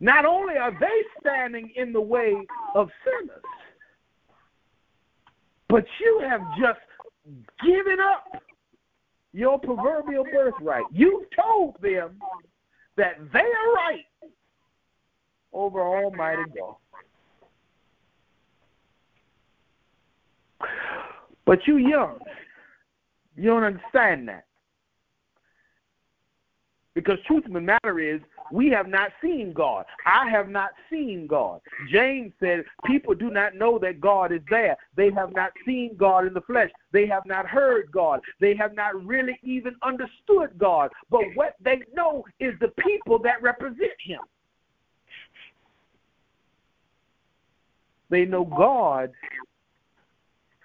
not only are they standing in the way of sinners, but you have just given up your proverbial birthright. You've told them that they are right over Almighty God. But you young. You don't understand that. Because truth of the matter is, we have not seen God. I have not seen God. James said, People do not know that God is there. They have not seen God in the flesh. They have not heard God. They have not really even understood God. But what they know is the people that represent Him. They know God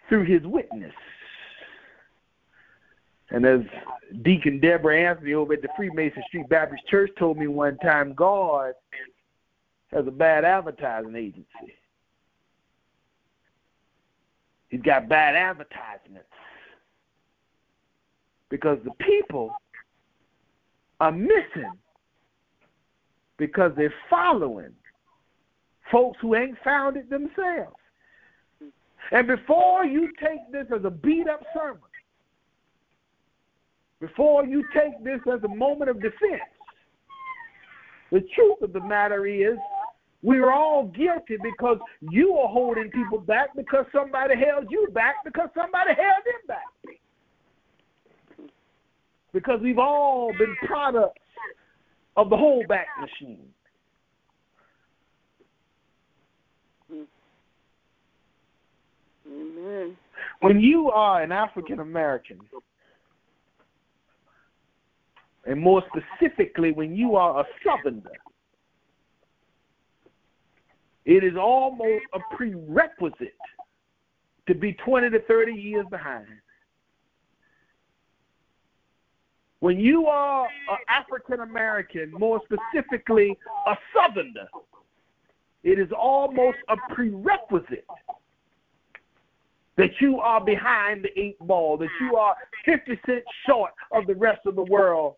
through His witness. And as Deacon Deborah Anthony over at the Freemason Street Baptist Church told me one time, God has a bad advertising agency. He's got bad advertisements. Because the people are missing because they're following folks who ain't found it themselves. And before you take this as a beat up sermon, before you take this as a moment of defense. The truth of the matter is, we're all guilty because you are holding people back because somebody held you back because somebody held them back. Because we've all been products of the whole holdback machine. Amen. When you are an African American, and more specifically, when you are a Southerner, it is almost a prerequisite to be 20 to 30 years behind. When you are an African American, more specifically a Southerner, it is almost a prerequisite that you are behind the eight ball, that you are 50 cents short of the rest of the world,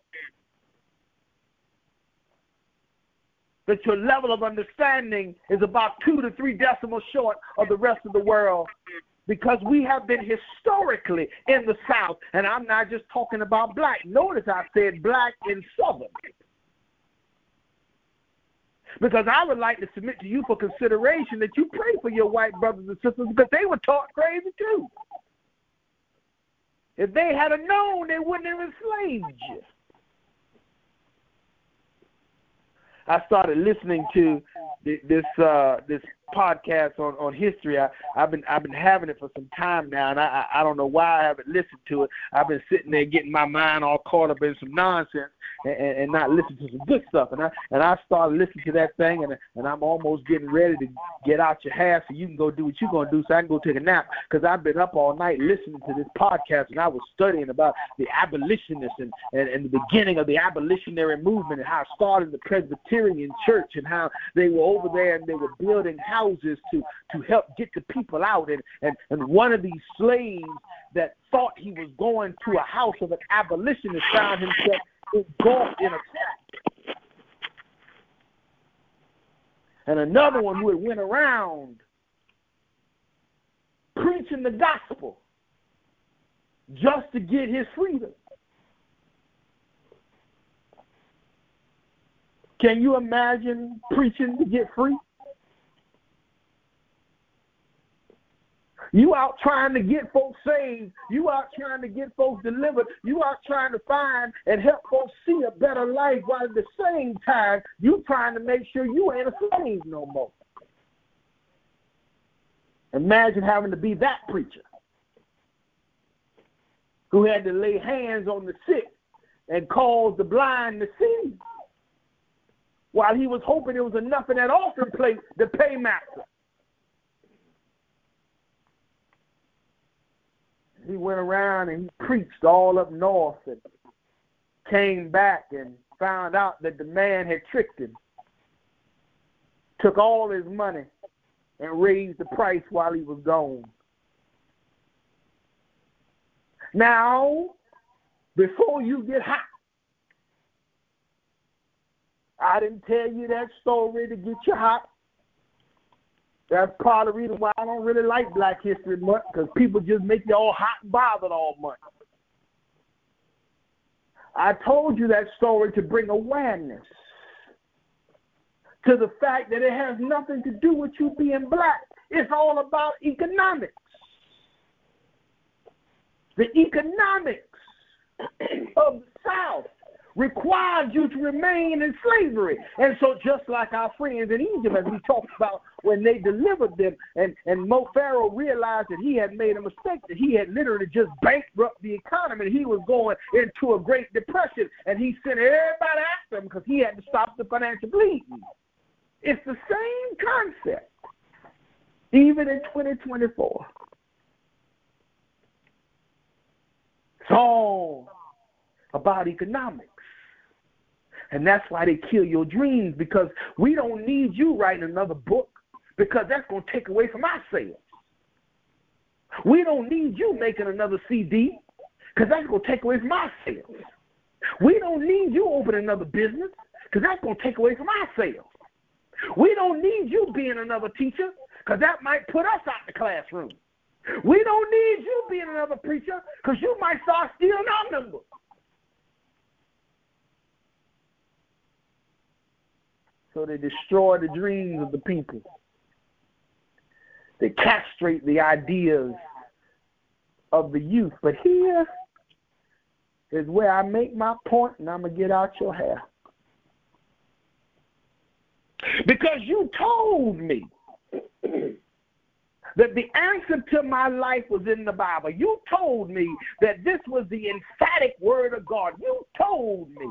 that your level of understanding is about two to three decimals short of the rest of the world because we have been historically in the South, and I'm not just talking about black. Notice I said black in Southern. Because I would like to submit to you for consideration that you pray for your white brothers and sisters because they were taught crazy too. If they had known, they wouldn't have enslaved you. I started listening to this uh, this podcast on, on history. I, I've been I've been having it for some time now, and I I don't know why I haven't listened to it. I've been sitting there getting my mind all caught up in some nonsense and, and not listening to some good stuff. And I and I started listening to that thing, and and I'm almost getting ready to get out your house so you can go do what you're gonna do, so I can go take a nap because I've been up all night listening to this podcast, and I was studying about the abolitionists and and, and the beginning of the abolitionary movement and how it started in the Presbyterian Church and how they were over there and they were building houses to to help get the people out and and and one of these slaves that thought he was going to a house of an abolitionist found himself engulfed in a trap. And another one who had went around preaching the gospel just to get his freedom. Can you imagine preaching to get free? You out trying to get folks saved. You out trying to get folks delivered. You out trying to find and help folks see a better life while at the same time you trying to make sure you ain't a slave no more. Imagine having to be that preacher who had to lay hands on the sick and cause the blind to see while he was hoping there was enough in that offering plate to pay master. He went around and he preached all up north and came back and found out that the man had tricked him, took all his money, and raised the price while he was gone. Now, before you get hot, I didn't tell you that story to get you hot. That's part of the reason why I don't really like Black History Month because people just make you all hot and bothered all month. I told you that story to bring awareness to the fact that it has nothing to do with you being black. It's all about economics. The economics of the South required you to remain in slavery. And so, just like our friends in Egypt, as we talked about when they delivered them, and, and Mo Pharaoh realized that he had made a mistake, that he had literally just bankrupted the economy, and he was going into a Great Depression, and he sent everybody after him because he had to stop the financial bleeding. It's the same concept, even in 2024. It's all about economics. And that's why they kill your dreams because we don't need you writing another book because that's going to take away from our sales. We don't need you making another CD because that's going to take away from our sales. We don't need you opening another business because that's going to take away from our sales. We don't need you being another teacher because that might put us out the classroom. We don't need you being another preacher because you might start stealing our numbers. So they destroy the dreams of the people. They castrate the ideas of the youth. But here is where I make my point, and I'm going to get out your hair. Because you told me *clears throat* that the answer to my life was in the Bible. You told me that this was the emphatic word of God. You told me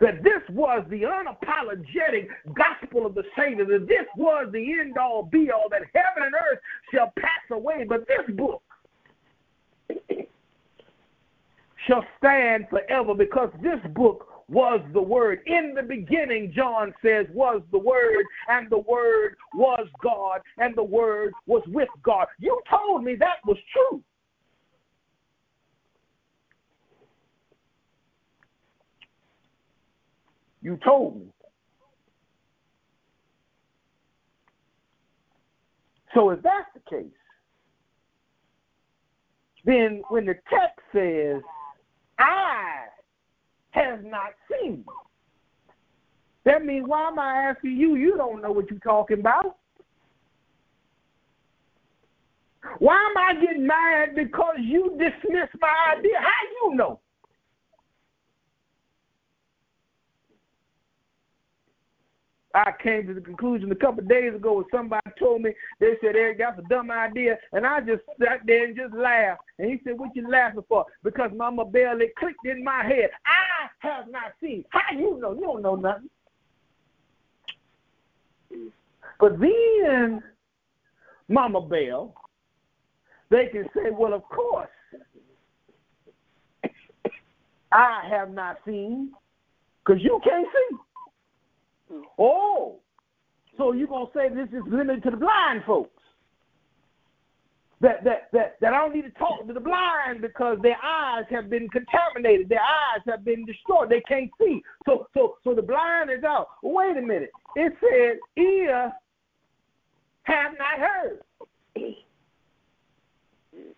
that this was the unapologetic gospel of the Savior, that this was the end all be all, that heaven and earth shall pass away, but this book shall stand forever because this book was the Word. In the beginning, John says, was the Word, and the Word was God, and the Word was with God. You told me that was true. You told me. So if that's the case, then when the text says, eye has not seen, that means why am I asking you? You don't know what you're talking about. Why am I getting mad because you dismissed my idea? How you know? I came to the conclusion a couple of days ago when somebody told me they said Eric that's a dumb idea. And I just sat there and just laughed. And he said what you laughing for? Because Mama Bell it clicked in my head. I have not seen. How you know? You don't know nothing. But then Mama Bell they can say well of course I have not seen because you can't see Oh, so you're gonna say this is limited to the blind folks? That that that that I don't need to talk to the blind because their eyes have been contaminated, their eyes have been destroyed, they can't see. So so so the blind is out. Wait a minute. It said ear have not heard.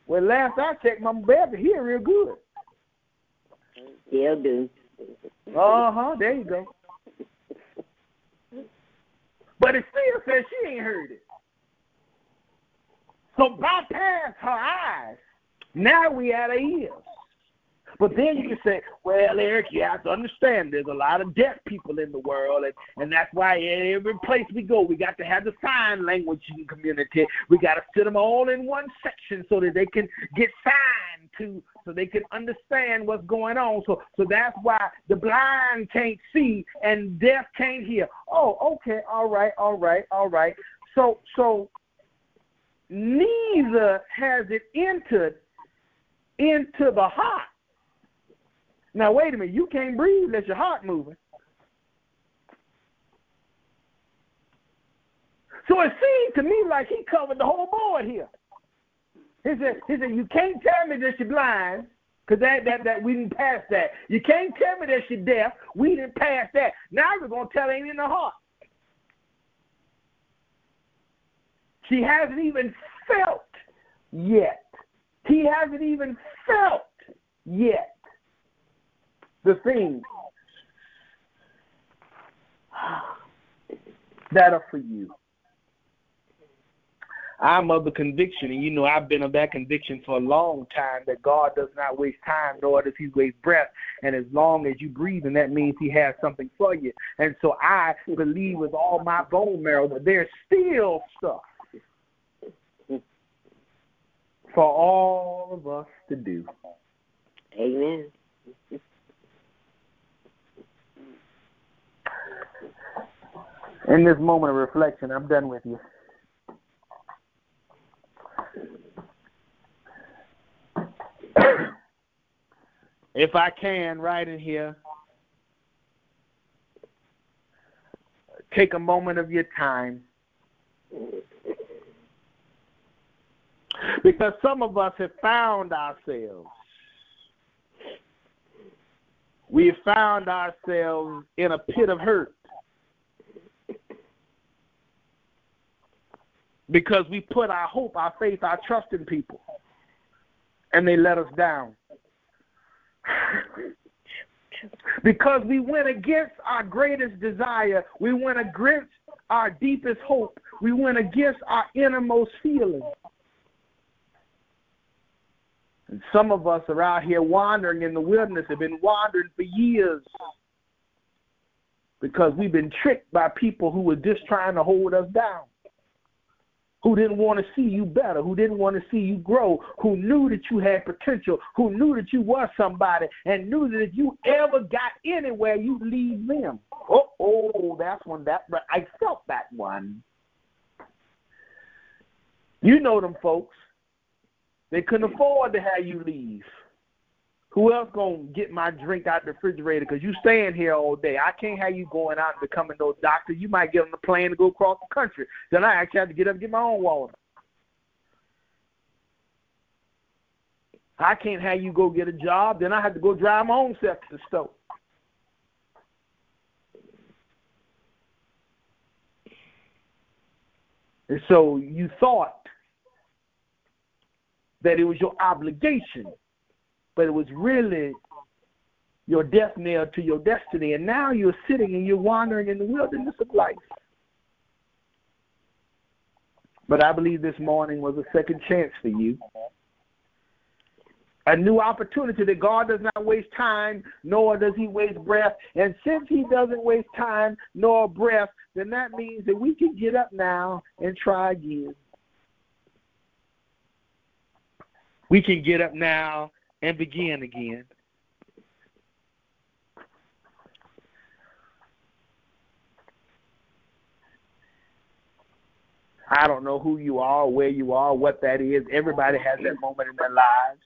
Well, last I checked, my baby hear real good. Yeah, do. Uh huh. There you go. But it still says she ain't heard it. So bypass her eyes. Now we at her ears. But then you can say, well, Eric, you have to understand there's a lot of deaf people in the world, and, and that's why every place we go, we got to have the sign language community. We got to sit them all in one section so that they can get signed to, so they can understand what's going on. So, so that's why the blind can't see and deaf can't hear. Oh, okay, all right, all right, all right. So, so neither has it entered into the heart. Now wait a minute, you can't breathe unless your heart moving. So it seemed to me like he covered the whole board here. He said, he said, you can't tell me that you're blind, because that, that, that we didn't pass that. You can't tell me that you're deaf. We didn't pass that. Now we're going to tell ain't in the heart. She hasn't even felt yet. He hasn't even felt yet the things that are for you. I'm of the conviction, and you know I've been of that conviction for a long time that God does not waste time, nor does He waste breath. And as long as you breathe, and that means He has something for you. And so I believe with all my bone marrow that there's still stuff for all of us to do. Amen. *laughs* In this moment of reflection, I'm done with you. *coughs* if I can, right in here, take a moment of your time Because some of us have found ourselves. We have found ourselves in a pit of hurt. Because we put our hope, our faith, our trust in people. And they let us down. *sighs* because we went against our greatest desire, we went against our deepest hope, we went against our innermost feeling. And some of us are out here wandering in the wilderness, have been wandering for years because we've been tricked by people who were just trying to hold us down, who didn't want to see you better, who didn't want to see you grow, who knew that you had potential, who knew that you were somebody, and knew that if you ever got anywhere, you'd leave them. Oh, oh, that's one that I felt that one. You know them folks. They couldn't afford to have you leave. Who else gonna get my drink out the refrigerator? Cause you staying here all day. I can't have you going out and becoming no doctor. You might get on the plane to go across the country. Then I actually have to get up and get my own water. I can't have you go get a job. Then I have to go drive my own self to the. And so you thought that it was your obligation, but it was really your death nail to your destiny. And now you're sitting and you're wandering in the wilderness of life. But I believe this morning was a second chance for you. A new opportunity that God does not waste time, nor does He waste breath. And since He doesn't waste time nor breath, then that means that we can get up now and try again. We can get up now and begin again. I don't know who you are, where you are, what that is. Everybody has that moment in their lives.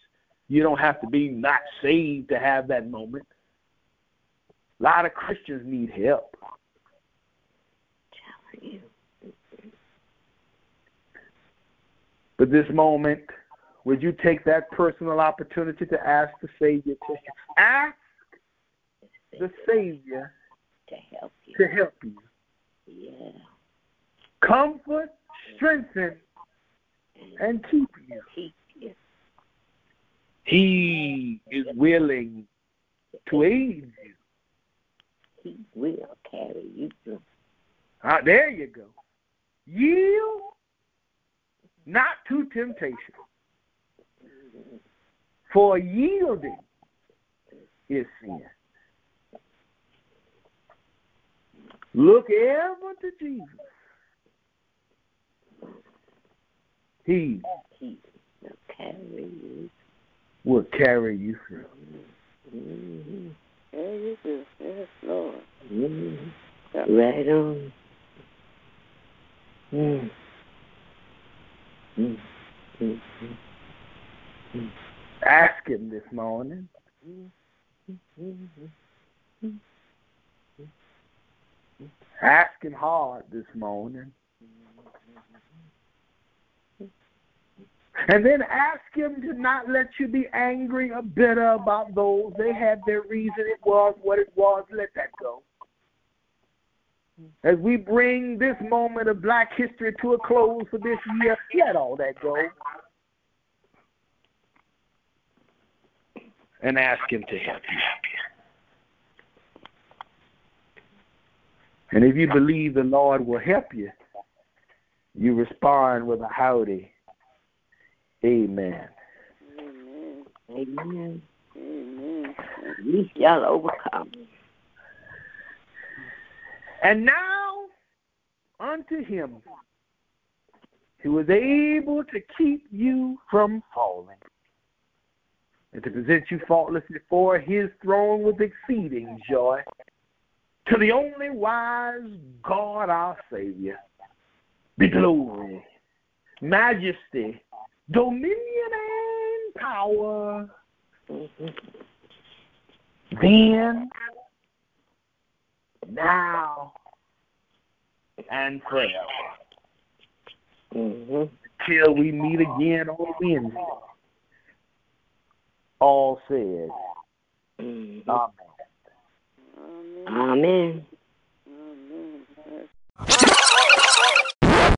You don't have to be not saved to have that moment. A lot of Christians need help. But this moment would you take that personal opportunity to ask the Savior to ask the Savior to help you? To help you. Yeah. Comfort, strengthen, and keep you. Keep you. He is willing to aid you. He will carry you through. Ah, there you go. Yield not to temptation for yielding is sin. Look ever to Jesus. He will carry you. will carry you through. Mm-hmm. There. Yes, Lord. Mm-hmm. Right on. Mm. Mm. Ask him this morning. Ask him hard this morning. And then ask him to not let you be angry or bitter about those. They had their reason. It was what it was. Let that go. As we bring this moment of black history to a close for this year, let all that go. And ask him to help you. And if you believe the Lord will help you, you respond with a howdy. Amen. Amen. Amen. Amen. At least y'all overcome. And now unto him who is able to keep you from falling and to present you faultless before his throne with exceeding joy. To the only wise God our Savior be glory, majesty, dominion, and power then, now, and forever. Mm-hmm. Till we meet again on Wednesday all said. Mm-hmm. Amen. Amen. Amen. Amen.